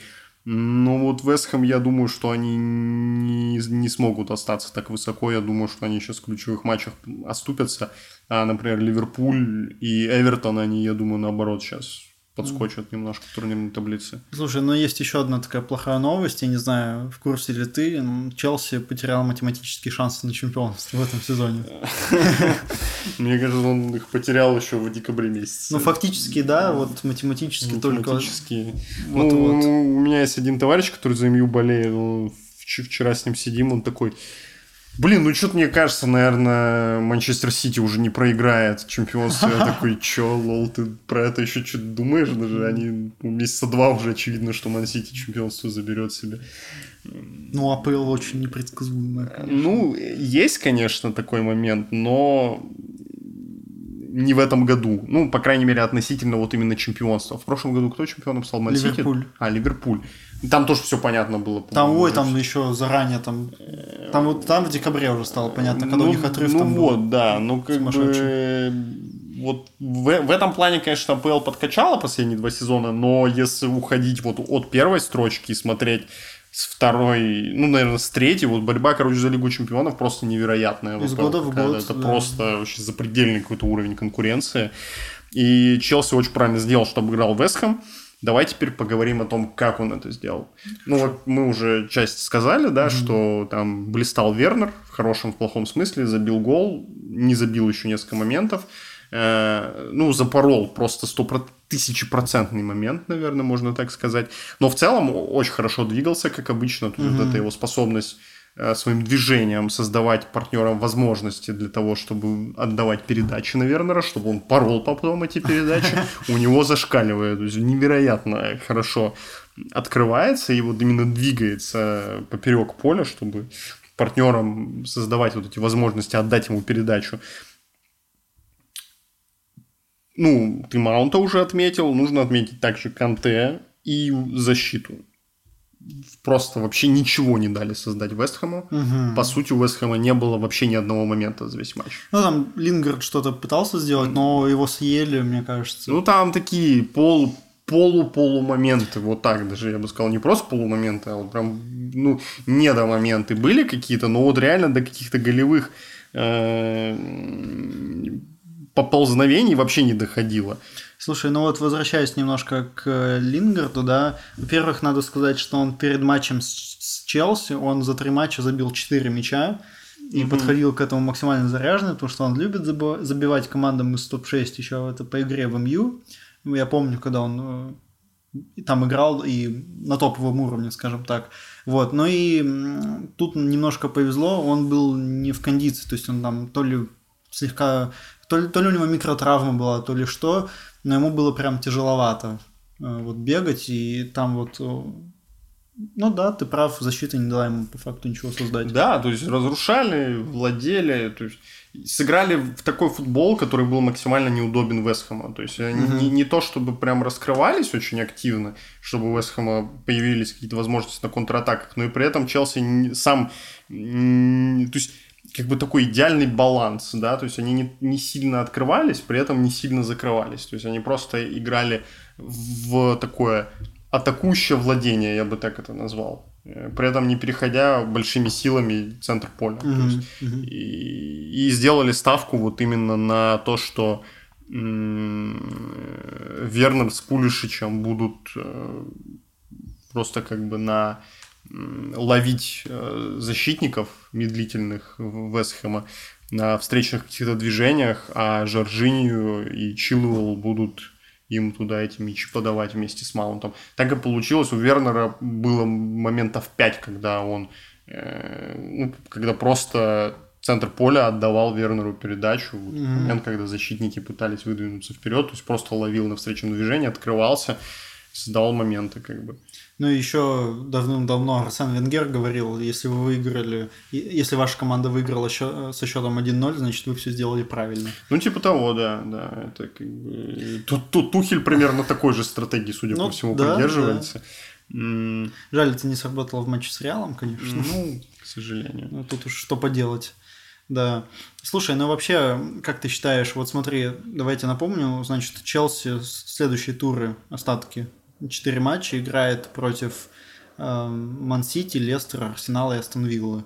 Ну вот Вестхэм, я думаю, что они не, не смогут остаться так высоко. Я думаю, что они сейчас в ключевых матчах оступятся. А, например, Ливерпуль и Эвертон, они, я думаю, наоборот сейчас подскочат немножко в турнирной таблице. Слушай, но есть еще одна такая плохая новость, я не знаю, в курсе ли ты, Челси потерял математические шансы на чемпионство в этом сезоне. Мне кажется, он их потерял еще в декабре месяце. Ну, фактически, да, вот математически только... Математически. Ну, у меня есть один товарищ, который за МЮ болеет, вчера с ним сидим, он такой, Блин, ну что-то мне кажется, наверное, Манчестер Сити уже не проиграет чемпионство. Я такой, чё, лол, ты про это еще что-то думаешь? Даже они ну, месяца два уже очевидно, что Ман Сити чемпионство заберет себе. Ну, АПЛ очень непредсказуемая. Ну, есть, конечно, такой момент, но не в этом году. Ну, по крайней мере, относительно вот именно чемпионства. В прошлом году кто чемпионом стал? Ман Ливерпуль. А, Ливерпуль. Там тоже все понятно было. Там, ой, там еще заранее, там, там вот там в декабре уже стало понятно, когда ну, у них отрыв ну там вот, был да, ну как бы вот в, в этом плане, конечно, АПЛ подкачала последние два сезона, но если уходить вот от первой строчки и смотреть с второй, ну, наверное, с третьей, вот борьба, короче, за Лигу Чемпионов просто невероятная. Из года в год. Это да. просто очень запредельный какой-то уровень конкуренции. И Челси очень правильно сделал, что обыграл Вестхэм. Давай теперь поговорим о том, как он это сделал. Ну вот мы уже часть сказали, да, mm-hmm. что там блистал Вернер в хорошем, в плохом смысле, забил гол, не забил еще несколько моментов. Э, ну, запорол просто 100%, тысячепроцентный момент, наверное, можно так сказать. Но в целом очень хорошо двигался, как обычно. Есть mm-hmm. вот эта его способность своим движением создавать партнерам возможности для того, чтобы отдавать передачи на Вернера, чтобы он порол потом эти передачи, у него зашкаливает. То есть невероятно хорошо открывается и вот именно двигается поперек поля, чтобы партнерам создавать вот эти возможности отдать ему передачу. Ну, ты Маунта уже отметил, нужно отметить также Канте и защиту. Просто вообще ничего не дали создать Вестхэму. Угу. По сути, у Вестхэма не было вообще ни одного момента за весь матч. Ну, там Лингард что-то пытался сделать, но его съели, мне кажется. Ну, там такие пол полу-полу моменты, вот так даже, я бы сказал, не просто полумоменты, а вот прям, ну, не до моменты были какие-то, но вот реально до каких-то голевых э, поползновений вообще не доходило. Слушай, ну вот возвращаясь немножко к Лингарду, да, во-первых, надо сказать, что он перед матчем с, с Челси, он за три матча забил 4 мяча, и mm-hmm. подходил к этому максимально заряженный, потому что он любит забивать командам из топ-6 еще это по игре в МЮ. Я помню, когда он э, там играл и на топовом уровне, скажем так. Вот. Но и тут немножко повезло, он был не в кондиции, то есть он там то ли слегка, то ли, то ли у него микротравма была, то ли что, но ему было прям тяжеловато э, вот бегать, и там вот э, ну да, ты прав, защита не дала ему по факту ничего создать. Да, то есть разрушали, владели, то есть сыграли в такой футбол, который был максимально неудобен Вестхэма. То есть они mm-hmm. не, не то, чтобы прям раскрывались очень активно, чтобы у Вестхэма появились какие-то возможности на контратаках, но и при этом Челси сам... То есть как бы такой идеальный баланс, да, то есть они не, не сильно открывались, при этом не сильно закрывались, то есть они просто играли в такое атакующее владение, я бы так это назвал. Э, при этом не переходя большими силами центр поля. Mm-hmm. Есть, mm-hmm. и, и сделали ставку вот именно на то, что Вернер с Пулишичем будут э, просто как бы на ловить э, защитников медлительных Вестхэма на встречных каких-то движениях, а Жоржинию и Чилуэлл будут им туда эти мячи подавать вместе с Маунтом. Так и получилось. У Вернера было моментов 5, когда он, э, ну, когда просто центр поля отдавал Вернеру передачу. Mm-hmm. Момент, когда защитники пытались выдвинуться вперед, то есть просто ловил на встречном движении, открывался, создавал моменты как бы. Ну, еще давным-давно Арсен Венгер говорил, если вы выиграли, если ваша команда выиграла со счетом 1-0, значит, вы все сделали правильно. Ну, типа того, да, да. Это как бы... Тут, тут Тухель примерно такой же стратегии, судя ну, по всему, да, придерживается. Да. Жаль, это не сработало в матче с Реалом, конечно. Ну, к сожалению. Ну, тут уж что поделать. Да. Слушай, ну вообще, как ты считаешь, вот смотри, давайте напомню, значит, Челси следующие туры, остатки 4 матча играет против э, Ман-Сити, Лестера, Арсенала и Астон Виллы.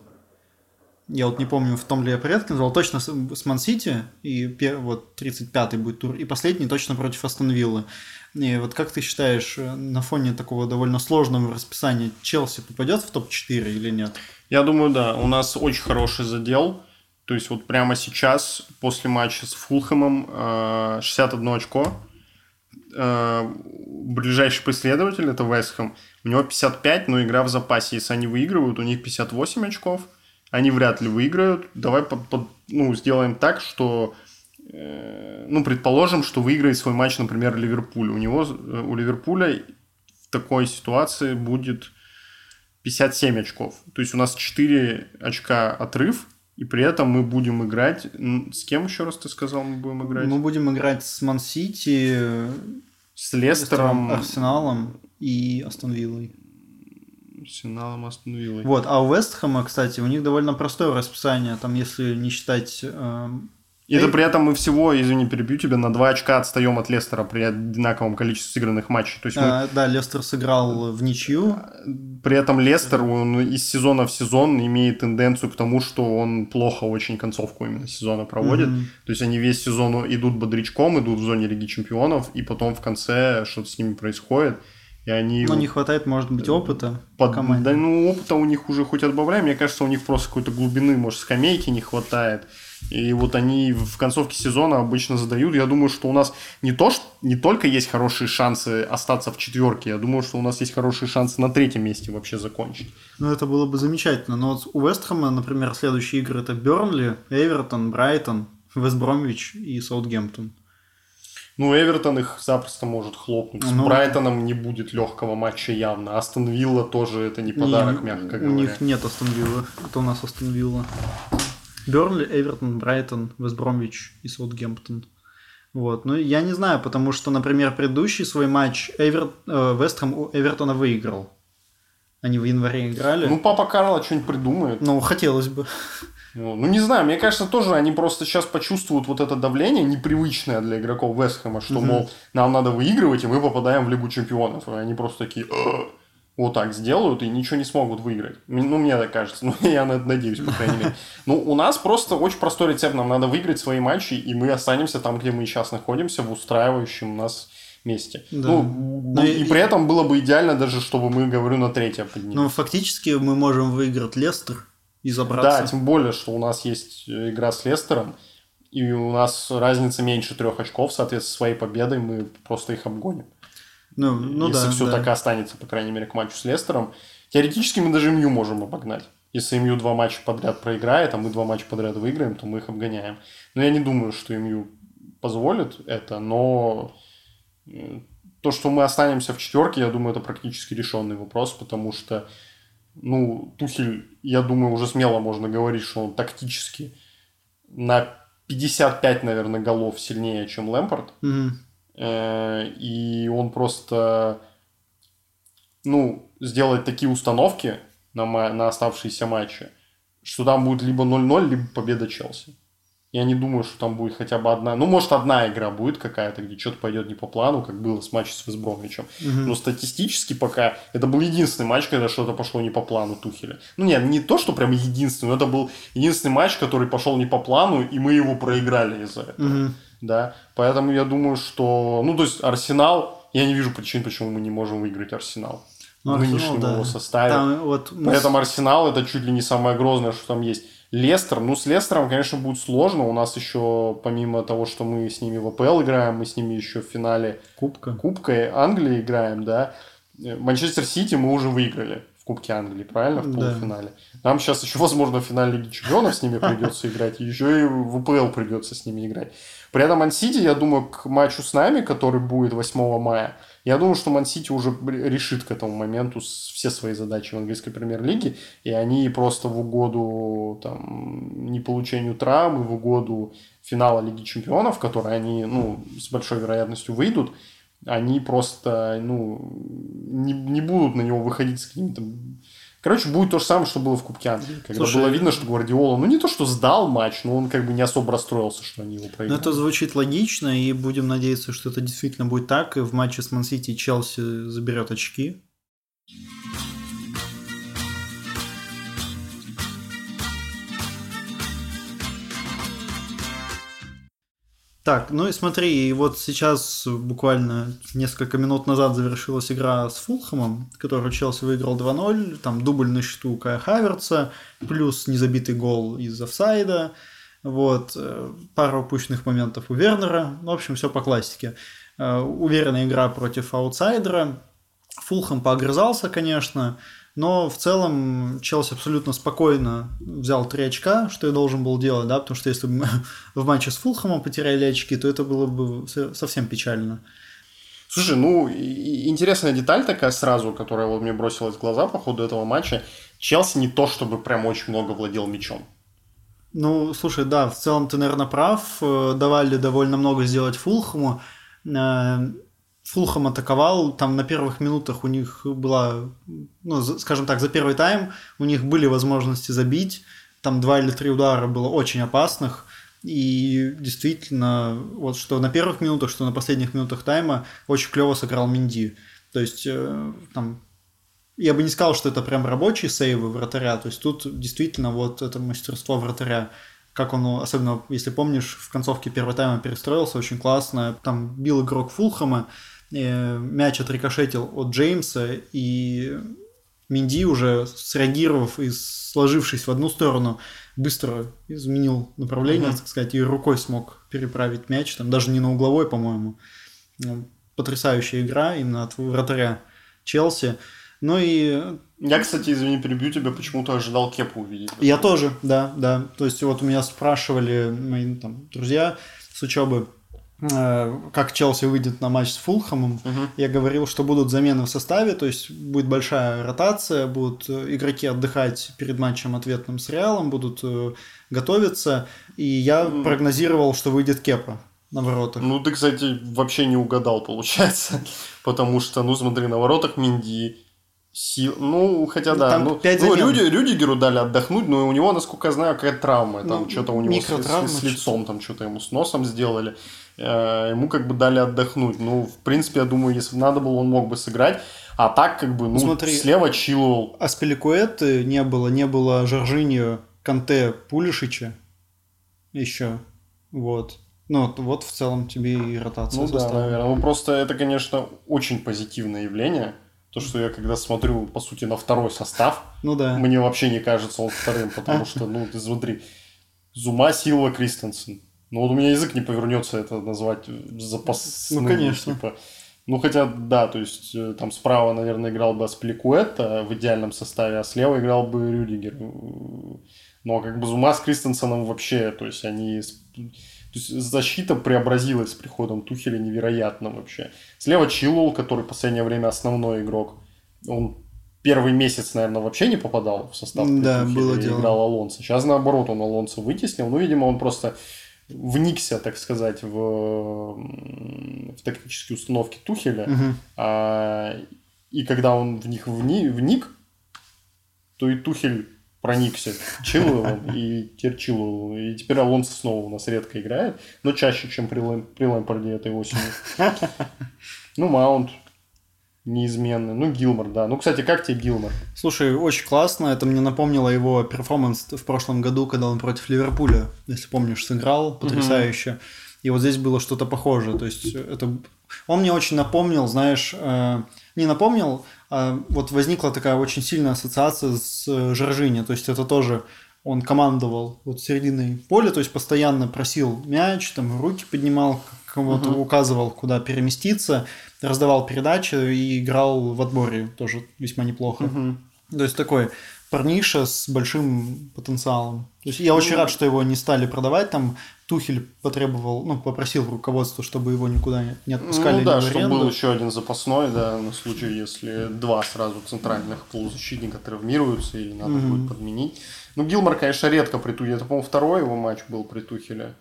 Я вот не помню, в том ли я порядке назвал. Точно с Ман-Сити, и вот 35-й будет тур, и последний точно против Астон Виллы. И вот как ты считаешь, э, на фоне такого довольно сложного расписания Челси попадет в топ-4 или нет? Я думаю, да. У нас очень хороший задел. То есть вот прямо сейчас, после матча с Фулхэмом, 61 э, очко э, ближайший последователь это Вестхэм. У него 55, но игра в запасе. Если они выигрывают, у них 58 очков. Они вряд ли выиграют. Давай под, под, ну, сделаем так, что э, ну, предположим, что выиграет свой матч, например, Ливерпуль. У него, э, у Ливерпуля в такой ситуации будет 57 очков. То есть у нас 4 очка отрыв – и при этом мы будем играть... С кем еще раз ты сказал, мы будем играть? Мы будем играть с Ман-Сити, с Лестером, Арсеналом и Астон Виллой. Арсеналом, Астон Виллой. Вот, а у Вестхэма, кстати, у них довольно простое расписание, там, если не считать э, и это при этом мы всего, извини, перебью тебя, на 2 очка отстаем от Лестера при одинаковом количестве сыгранных матчей. То есть мы... а, да, Лестер сыграл в ничью. При этом Лестер он из сезона в сезон имеет тенденцию к тому, что он плохо очень концовку именно сезона проводит. Mm-hmm. То есть они весь сезон идут бодрячком, идут в зоне Лиги Чемпионов, и потом в конце что-то с ними происходит, и они... Но не хватает, может быть, опыта под... Да, ну, опыта у них уже хоть отбавляем. Мне кажется, у них просто какой-то глубины, может, скамейки не хватает. И вот они в концовке сезона обычно задают. Я думаю, что у нас не, то, что, не только есть хорошие шансы остаться в четверке, я думаю, что у нас есть хорошие шансы на третьем месте вообще закончить. Ну, это было бы замечательно. Но вот у Вестхэма, например, следующие игры это Бернли, Эвертон, Брайтон, Вестбромвич и Саутгемптон. Ну, Эвертон их запросто может хлопнуть. С ну, Брайтоном не будет легкого матча явно. Астон Вилла тоже это не подарок, не, мягко говоря. У них нет Астон Вилла. Это у нас Астон Вилла. Бернли, Эвертон, Брайтон, Вестбромвич и Саутгемптон. Вот. Ну, я не знаю, потому что, например, предыдущий свой матч Эвер... э, Вестхэм у Эвертона выиграл. Они в январе играли. Ну, папа Карла что-нибудь придумает. Ну, хотелось бы. Ну, ну, не знаю, мне кажется, тоже они просто сейчас почувствуют вот это давление непривычное для игроков Вестхэма, что, угу. мол, нам надо выигрывать, и мы попадаем в Лигу Чемпионов. И они просто такие вот так сделают и ничего не смогут выиграть. Ну, мне так кажется. Ну, я надеюсь, по крайней мере. Ну, у нас просто очень простой рецепт. Нам надо выиграть свои матчи, и мы останемся там, где мы сейчас находимся, в устраивающем нас месте. Да. Ну, Но ну, и, и при этом было бы идеально даже, чтобы мы, говорю, на третье поднялись. Ну, фактически мы можем выиграть Лестер и забраться. Да, тем более, что у нас есть игра с Лестером, и у нас разница меньше трех очков, соответственно, своей победой мы просто их обгоним. Ну, ну Если да, все да. так и останется, по крайней мере, к матчу с Лестером. Теоретически мы даже МЮ можем обогнать. Если МЮ два матча подряд проиграет, а мы два матча подряд выиграем, то мы их обгоняем. Но я не думаю, что МЮ позволит это, но то, что мы останемся в четверке, я думаю, это практически решенный вопрос, потому что, ну, Тухель, я думаю, уже смело можно говорить, что он тактически на 55, наверное, голов сильнее, чем Лэмпорт. Mm-hmm. Э, и он просто, ну, сделает такие установки на, на оставшиеся матчи, что там будет либо 0-0, либо победа Челси. Я не думаю, что там будет хотя бы одна. Ну, может, одна игра будет какая-то, где что-то пойдет не по плану, как было с матчем с Весбромвичем. Угу. Но статистически пока это был единственный матч, когда что-то пошло не по плану Тухеля. Ну, нет, не то, что прям единственный, но это был единственный матч, который пошел не по плану, и мы его проиграли из-за этого. Угу да, поэтому я думаю, что, ну, то есть Арсенал, я не вижу причин, почему мы не можем выиграть Арсенал. Ну, в нынешнем да. его составе. Там, вот, При этом Арсенал это чуть ли не самое грозное, что там есть. Лестер, ну, с Лестером, конечно, будет сложно. У нас еще, помимо того, что мы с ними в АПЛ играем, мы с ними еще в финале Кубка, Кубка Англии играем, да. Манчестер Сити мы уже выиграли в Кубке Англии, правильно, в полуфинале. Да. Нам сейчас еще, возможно, в финале Лиги Чемпионов с ними придется играть, еще и в АПЛ придется с ними играть. При этом Мансити, я думаю, к матчу с нами, который будет 8 мая, я думаю, что Мансити уже решит к этому моменту все свои задачи в английской премьер-лиге, и они просто в угоду там, не получению травм, в угоду финала Лиги Чемпионов, который они ну, с большой вероятностью выйдут, они просто ну, не, не будут на него выходить с какими-то Короче, будет то же самое, что было в Кубке Англии. Когда Слушай, было видно, что Гвардиола, ну не то, что сдал матч, но он как бы не особо расстроился, что они его проиграли. Ну это звучит логично, и будем надеяться, что это действительно будет так, и в матче с Мансити Челси заберет очки. Так, ну и смотри, и вот сейчас буквально несколько минут назад завершилась игра с Фулхэмом, которую Челси выиграл 2-0, там дубль на счету Кая Хаверца, плюс незабитый гол из офсайда, вот, э, пара упущенных моментов у Вернера, в общем, все по классике. Э, уверенная игра против аутсайдера, Фулхэм поогрызался, конечно, но в целом Челси абсолютно спокойно взял три очка, что и должен был делать, да, потому что если бы мы в матче с Фулхэмом потеряли очки, то это было бы совсем печально. Слушай, ну, интересная деталь такая сразу, которая вот мне бросилась в глаза по ходу этого матча. Челси не то, чтобы прям очень много владел мячом. Ну, слушай, да, в целом ты, наверное, прав. Э, давали довольно много сделать Фулхэму. Фулхам атаковал, там на первых минутах у них была, ну, скажем так, за первый тайм у них были возможности забить, там два или три удара было очень опасных, и действительно, вот что на первых минутах, что на последних минутах тайма очень клево сыграл Минди. То есть, э, там, я бы не сказал, что это прям рабочие сейвы вратаря, то есть тут действительно вот это мастерство вратаря, как он, особенно если помнишь, в концовке первого тайма перестроился очень классно, там бил игрок Фулхама, мяч отрикошетил от Джеймса, и Минди уже среагировав и сложившись в одну сторону, быстро изменил направление, mm-hmm. так сказать, и рукой смог переправить мяч, там даже не на угловой, по-моему. Ну, потрясающая игра именно от вратаря Челси. Ну и... Я, кстати, извини, перебью тебя, почему-то ожидал Кепу увидеть. Я тоже, да, да. То есть вот у меня спрашивали мои там друзья с учебы, э, как Челси выйдет на матч с Фулхэмом. Угу. Я говорил, что будут замены в составе, то есть будет большая ротация, будут э, игроки отдыхать перед матчем ответным с Реалом, будут э, готовиться. И я угу. прогнозировал, что выйдет Кепа на воротах. Ну, ты, кстати, вообще не угадал, получается. Потому что, ну, смотри, на воротах Минди, Сил... Ну, хотя да. Там ну, 5 ну, люди, Рюдигеру дали отдохнуть, но у него, насколько я знаю, какая-то травма. Там ну, что-то у него с, с, с лицом, там что-то ему с носом сделали. Э, ему как бы дали отдохнуть. Ну, в принципе, я думаю, если бы надо было, он мог бы сыграть. А так, как бы, ну, Смотри, слева Чилуэлл. Аспиликуэты не было, не было Жоржиньо, Канте, Пулишича еще. Вот. Ну, вот в целом тебе и ротация Ну да, наверное. Ну, просто это, конечно, очень позитивное явление. То, что я когда смотрю, по сути, на второй состав, ну да. мне вообще не кажется он вторым, потому что, ну, ты смотри, Зума, Силва, Кристенсен. Ну, вот у меня язык не повернется это назвать запасным. Ну, конечно. Типа. Ну, хотя, да, то есть, э, там справа, наверное, играл бы Аспликуэта в идеальном составе, а слева играл бы Рюдигер. Но как бы Зума с Кристенсеном вообще, то есть, они то есть защита преобразилась с приходом Тухеля невероятно вообще. Слева Чилул, который в последнее время основной игрок. Он первый месяц, наверное, вообще не попадал в состав да, Тухеля было дело. играл Алонсо. Сейчас, наоборот, он Алонсо вытеснил. Ну, видимо, он просто вникся, так сказать, в, в тактические установки Тухеля. Угу. А, и когда он в них вни, вник, то и Тухель проникся Чилуэллом и теперь Чилуэлл. И теперь Алонсо снова у нас редко играет, но чаще, чем при, Лэм, при Лэмпарде этой осенью. Ну, Маунт неизменный. Ну, Гилмор, да. Ну, кстати, как тебе Гилмор? Слушай, очень классно. Это мне напомнило его перформанс в прошлом году, когда он против Ливерпуля, если помнишь, сыграл потрясающе. И вот здесь было что-то похожее. То есть это... Он мне очень напомнил, знаешь, э, не напомнил, а вот возникла такая очень сильная ассоциация с э, Жоржини. То есть это тоже он командовал вот серединой поля, то есть постоянно просил мяч, там руки поднимал, кого-то угу. указывал, куда переместиться, раздавал передачи и играл в отборе тоже весьма неплохо. Угу. То есть такой парниша с большим потенциалом. То есть я очень ну, рад, что его не стали продавать. Там Тухель потребовал, ну, попросил руководство, чтобы его никуда не отпускали. Ну да, чтобы был еще один запасной, да, на случай, если два сразу центральных полузащитника травмируются или надо угу. будет подменить. Ну, Гилмор, конечно, редко при Тухеле. Это, по-моему, второй его матч был при Тухеле.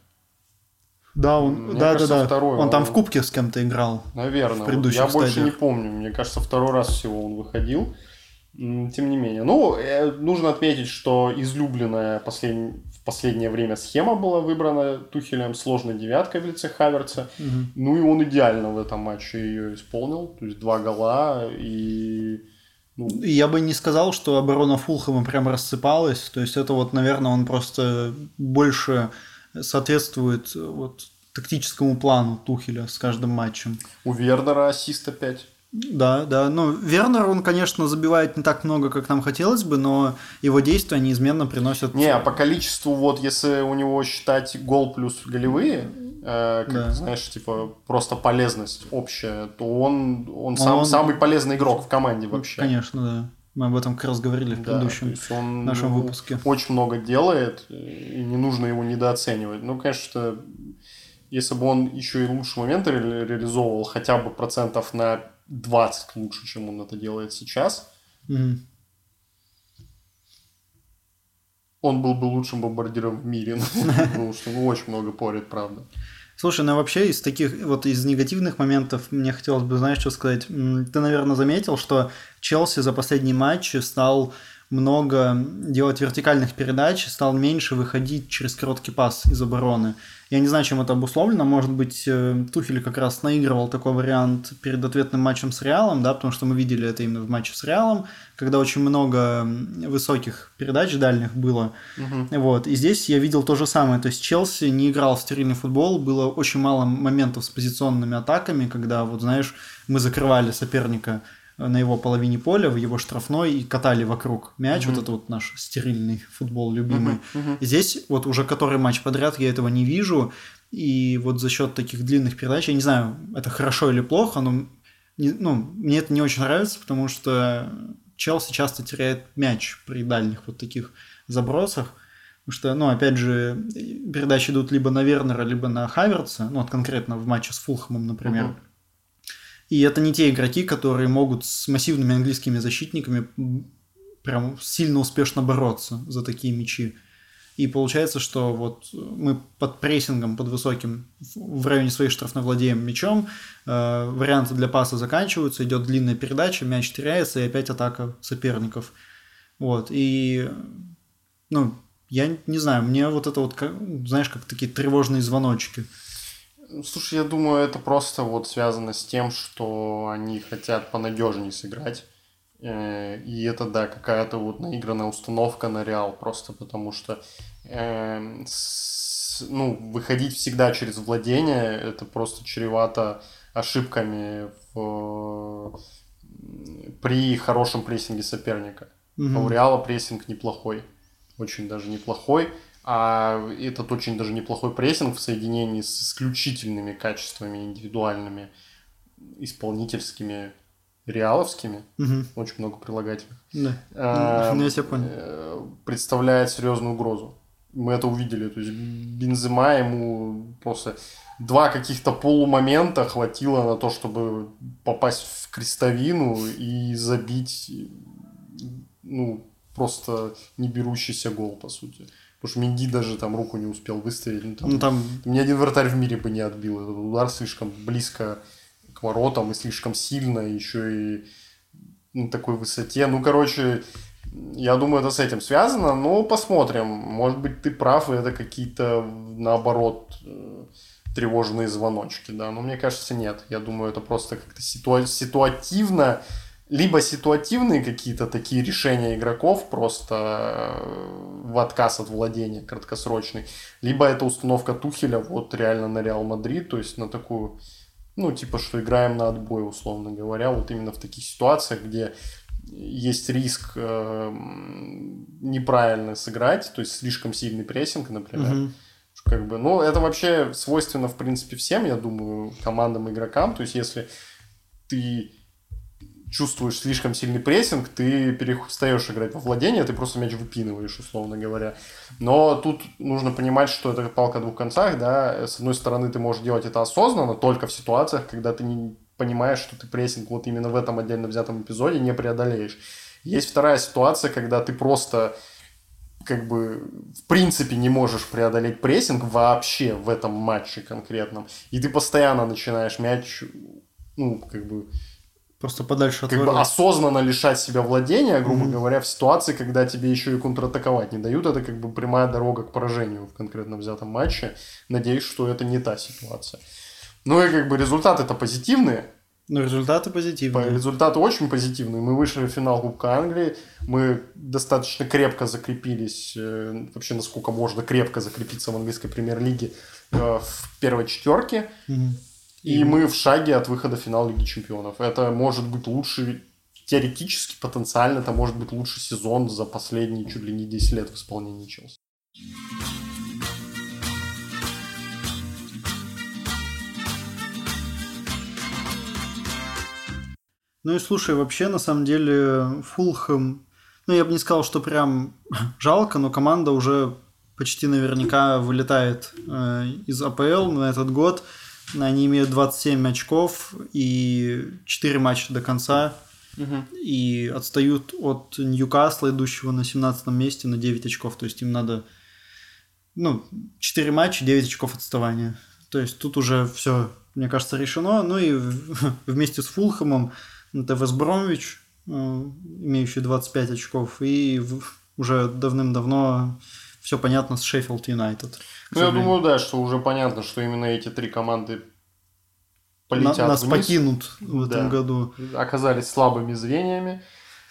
Да, он, Мне да, кажется, да, да. Второй, он, он там в кубке с кем-то играл. Наверное. В я стадиях. больше не помню. Мне кажется, второй раз всего он выходил. Тем не менее. Ну, э, нужно отметить, что излюбленная послед... в последнее время схема была выбрана Тухелем сложной девяткой в лице Хаверца. Угу. Ну и он идеально в этом матче ее исполнил. То есть два гола и... Ну... Я бы не сказал, что оборона Фулхэма прям рассыпалась. То есть это вот, наверное, он просто больше соответствует вот тактическому плану Тухеля с каждым матчем. У Вернера ассист опять. Да, да. Ну, Вернер, он, конечно, забивает не так много, как нам хотелось бы, но его действия неизменно приносят... Не, а по количеству, вот, если у него считать гол плюс голевые, э, как, да. знаешь, типа, просто полезность общая, то он, он, сам, он... самый полезный игрок в команде вообще. Конечно, да. Мы об этом как раз говорили в предыдущем да, он, нашем выпуске. Очень много делает, и не нужно его недооценивать. Ну, конечно, если бы он еще и лучшие моменты ре- реализовывал хотя бы процентов на 20 лучше, чем он это делает сейчас, mm-hmm. он был бы лучшим бомбардиром в мире. Потому что ну, очень много порит, правда. Слушай, ну вообще из таких, вот из негативных моментов мне хотелось бы, знаешь, что сказать. Ты, наверное, заметил, что Челси за последний матч стал много делать вертикальных передач, стал меньше выходить через короткий пас из обороны. Я не знаю, чем это обусловлено. Может быть, э, Тухель как раз наигрывал такой вариант перед ответным матчем с Реалом, да, потому что мы видели это именно в матче с Реалом, когда очень много высоких передач дальних было. Угу. Вот. И здесь я видел то же самое. То есть Челси не играл в стерильный футбол, было очень мало моментов с позиционными атаками, когда, вот знаешь, мы закрывали соперника на его половине поля, в его штрафной и катали вокруг мяч. Mm-hmm. Вот это вот наш стерильный футбол любимый. Mm-hmm. Mm-hmm. Здесь вот уже который матч подряд я этого не вижу. И вот за счет таких длинных передач, я не знаю, это хорошо или плохо, но не, ну, мне это не очень нравится, потому что Челси часто теряет мяч при дальних вот таких забросах. Потому что, ну, опять же, передачи идут либо на Вернера, либо на Хаверца, ну, вот конкретно в матче с Фулхэмом, например. Uh-huh. И это не те игроки, которые могут с массивными английскими защитниками прям сильно успешно бороться за такие мячи. И получается, что вот мы под прессингом, под высоким, в районе своей штрафной владеем мячом, э, варианты для паса заканчиваются, идет длинная передача, мяч теряется, и опять атака соперников. Вот, и, ну, я не знаю, мне вот это вот, знаешь, как такие тревожные звоночки. Слушай, я думаю, это просто вот связано с тем, что они хотят понадежнее сыграть. Э, и это, да, какая-то вот наигранная установка на Реал, просто потому что э, с, ну, выходить всегда через владение, это просто чревато ошибками в, при хорошем прессинге соперника. Mm-hmm. А у Реала прессинг неплохой, очень даже неплохой. А этот очень даже неплохой прессинг в соединении с исключительными качествами индивидуальными, исполнительскими, реаловскими, угу. очень много прилагательных, да. а, ну, я понял. Э, представляет серьезную угрозу. Мы это увидели. То есть Бензема ему просто два каких-то полумомента хватило на то, чтобы попасть в крестовину и забить ну, просто не берущийся гол, по сути. Потому что Минди даже там руку не успел выставить. Ну, там, ну, там... Ни один вратарь в мире бы не отбил. Этот удар слишком близко к воротам и слишком сильно, еще и на такой высоте. Ну, короче, я думаю, это с этим связано, но посмотрим. Может быть, ты прав, и это какие-то, наоборот, э, тревожные звоночки, да. Но мне кажется, нет. Я думаю, это просто как-то ситуа- ситуативно либо ситуативные какие-то такие решения игроков просто э, в отказ от владения краткосрочный, либо это установка Тухеля вот реально на Реал Мадрид, то есть на такую, ну, типа, что играем на отбой, условно говоря, вот именно в таких ситуациях, где есть риск э, неправильно сыграть, то есть слишком сильный прессинг, например. Mm-hmm. Как бы, ну, это вообще свойственно, в принципе, всем, я думаю, командам, игрокам. То есть, если ты чувствуешь слишком сильный прессинг, ты перестаешь играть во владение, ты просто мяч выпинываешь, условно говоря. Но тут нужно понимать, что это палка о двух концах, да. С одной стороны, ты можешь делать это осознанно, только в ситуациях, когда ты не понимаешь, что ты прессинг вот именно в этом отдельно взятом эпизоде не преодолеешь. Есть вторая ситуация, когда ты просто как бы в принципе не можешь преодолеть прессинг вообще в этом матче конкретном. И ты постоянно начинаешь мяч, ну, как бы Просто подальше от Как бы осознанно лишать себя владения, грубо mm-hmm. говоря, в ситуации, когда тебе еще и контратаковать не дают, это как бы прямая дорога к поражению в конкретно взятом матче. Надеюсь, что это не та ситуация. Ну и как бы результаты-то позитивные. Ну, результаты позитивные. Результаты очень позитивные. Мы вышли в финал Кубка Англии. Мы достаточно крепко закрепились, э, вообще насколько можно крепко закрепиться в английской премьер-лиге э, в первой четверке. Mm-hmm. И мы в шаге от выхода в финал Лиги Чемпионов. Это может быть лучший, теоретически, потенциально, это может быть лучший сезон за последние чуть ли не 10 лет в исполнении Челси. Ну и слушай, вообще, на самом деле, Фулхэм, ну я бы не сказал, что прям жалко, но команда уже почти наверняка вылетает э, из АПЛ на этот год. Они имеют 27 очков и 4 матча до конца. Угу. И отстают от Ньюкасла, идущего на 17 месте, на 9 очков. То есть им надо ну, 4 матча, 9 очков отставания. То есть тут уже все, мне кажется, решено. Ну и вместе с Фулхэмом это Весбромвич, имеющий 25 очков, и уже давным-давно все понятно с Шеффилд Юнайтед. Ну, я думаю, да, что уже понятно, что именно эти три команды полетят На, Нас вниз. покинут в да. этом году. Оказались слабыми звеньями.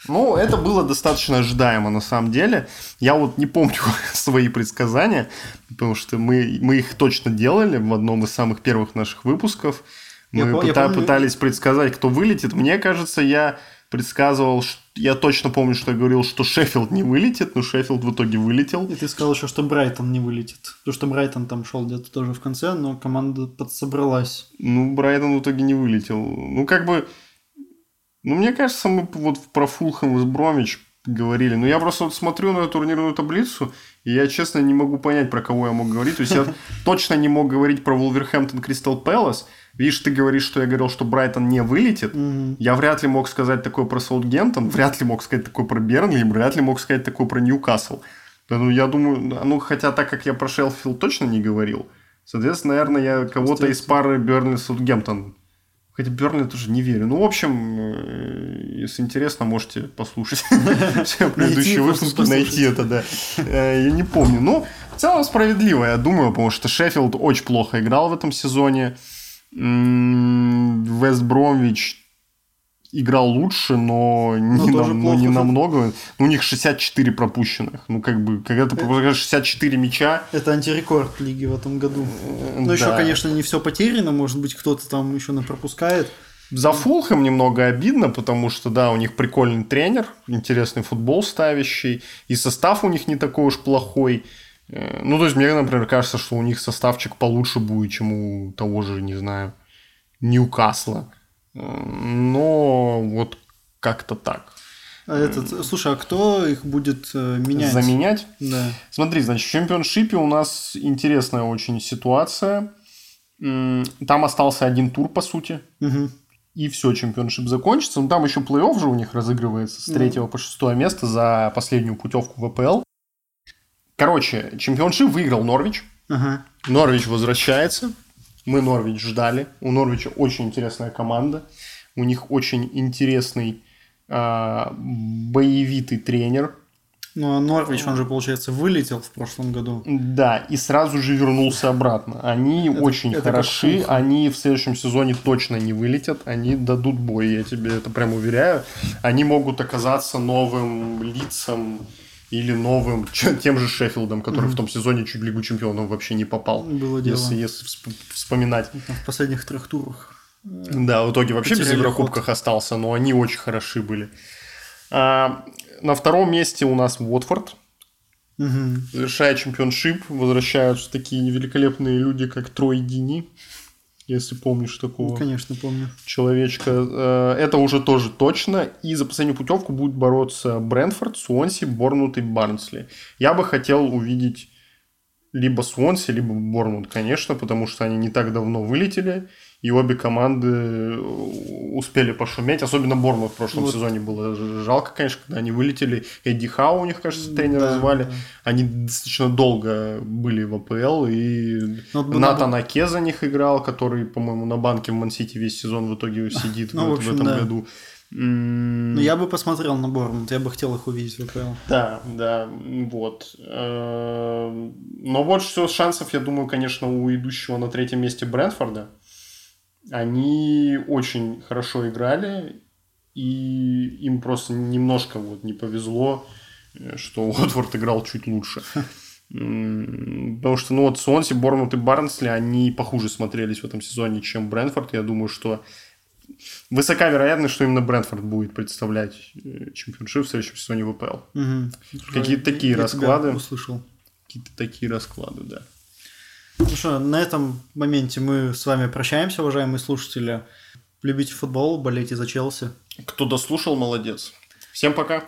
Ну, это было достаточно ожидаемо на самом деле. Я вот не помню свои предсказания, потому что мы, мы их точно делали в одном из самых первых наших выпусков. Мы я, пыта- помню... пытались предсказать, кто вылетит. Мне кажется, я предсказывал, я точно помню, что я говорил, что Шеффилд не вылетит, но Шеффилд в итоге вылетел. И ты сказал еще, что Брайтон не вылетит. Потому что Брайтон там шел где-то тоже в конце, но команда подсобралась. Ну, Брайтон в итоге не вылетел. Ну, как бы... Ну, мне кажется, мы вот про Фулхэм и Бромич говорили. Но я просто вот смотрю на турнирную таблицу, и я, честно, не могу понять, про кого я мог говорить. То есть, я точно не мог говорить про Вулверхэмптон Кристал Пэлас, Видишь, ты говоришь, что я говорил, что Брайтон не вылетит. Mm-hmm. Я вряд ли мог сказать такое про Саутгемптон, вряд ли мог сказать такое про Бернли, вряд ли мог сказать такое про Ньюкасл. Ну, я думаю, ну, хотя так как я про Шелфилд точно не говорил, соответственно, наверное, я кого-то из пары Бернли Саутгемптон Хотя Бернли тоже не верю. Ну, в общем, э, если интересно, можете послушать все предыдущие выпуски, найти это, да. Э, я не помню. Ну, в целом справедливо, я думаю, потому что Шеффилд очень плохо играл в этом сезоне. Вест Бромвич играл лучше, но, но не, нам, но не намного. Ну, у них 64 пропущенных. Ну, как бы, когда ты пропускаешь 64 мяча... Это антирекорд лиги в этом году. Ну, да. еще, конечно, не все потеряно. Может быть, кто-то там еще пропускает. За Фулхэм немного обидно, потому что, да, у них прикольный тренер, интересный футбол ставящий, и состав у них не такой уж плохой. Э, ну, то есть, мне, например, кажется, что у них составчик получше будет, чем у того же, не знаю, Ньюкасла. Э, но вот как-то так. А этот, слушай, а кто их будет э, менять? Заменять? Да. Смотри, значит, в чемпионшипе у нас интересная очень ситуация. Там остался один тур, по сути. Угу. И все, чемпионшип закончится. Ну, там еще плей-офф же у них разыгрывается с третьего mm. по шестое место за последнюю путевку в АПЛ. Короче, чемпионшип выиграл Норвич. Ага. Норвич возвращается. Мы Норвич ждали. У Норвича очень интересная команда. У них очень интересный э, боевитый тренер. Ну, а Норвич, он же, получается, вылетел в прошлом году. Да, и сразу же вернулся обратно. Они это, очень это хороши, они в следующем сезоне точно не вылетят, они дадут бой, я тебе это прям уверяю. Они могут оказаться новым лицом или новым, тем же Шеффилдом, который mm-hmm. в том сезоне чуть в Лигу Чемпионов вообще не попал. Было дело. Если, если вспоминать. В последних трех турах. Да, в итоге вообще без Еврокубках ход. остался, но они очень хороши были. А, на втором месте у нас Уотфорд. Угу. Завершая чемпионшип, возвращаются такие великолепные люди, как Трой Дини если помнишь такого. Ну, конечно, помню. Человечка. Э, это уже тоже точно. И за последнюю путевку будет бороться Брэнфорд, Суонси, Борнут и Барнсли. Я бы хотел увидеть либо Суонси, либо Борнут, конечно, потому что они не так давно вылетели и обе команды э, успели пошуметь. Особенно Борнмут в прошлом вот. сезоне было жалко, конечно, когда они вылетели. Эдди Хау у них, кажется, тренера да, звали. Да. Они достаточно долго были в АПЛ, и ну, вот Натан надо... Аке за них играл, который, по-моему, на банке в Мансити весь сезон в итоге сидит ну, в, общем, в этом да. году. Ну, я бы посмотрел на Борнмут, я бы хотел их увидеть в АПЛ. Да, да, вот. Э, но больше всего шансов, я думаю, конечно, у идущего на третьем месте Брэнфорда они очень хорошо играли, и им просто немножко вот не повезло, э, что Уотфорд играл чуть лучше. Потому что, ну вот, Сонси, Борнмут и Барнсли, они похуже смотрелись в этом сезоне, чем Брэнфорд. Я думаю, что высока вероятность, что именно Брэнфорд будет представлять э, чемпионшип в следующем сезоне в АПЛ. Угу. Какие-то такие Я расклады. услышал. Какие-то такие расклады, да. Ну что, на этом моменте мы с вами прощаемся, уважаемые слушатели. Любите футбол, болейте за Челси. Кто дослушал, молодец. Всем пока.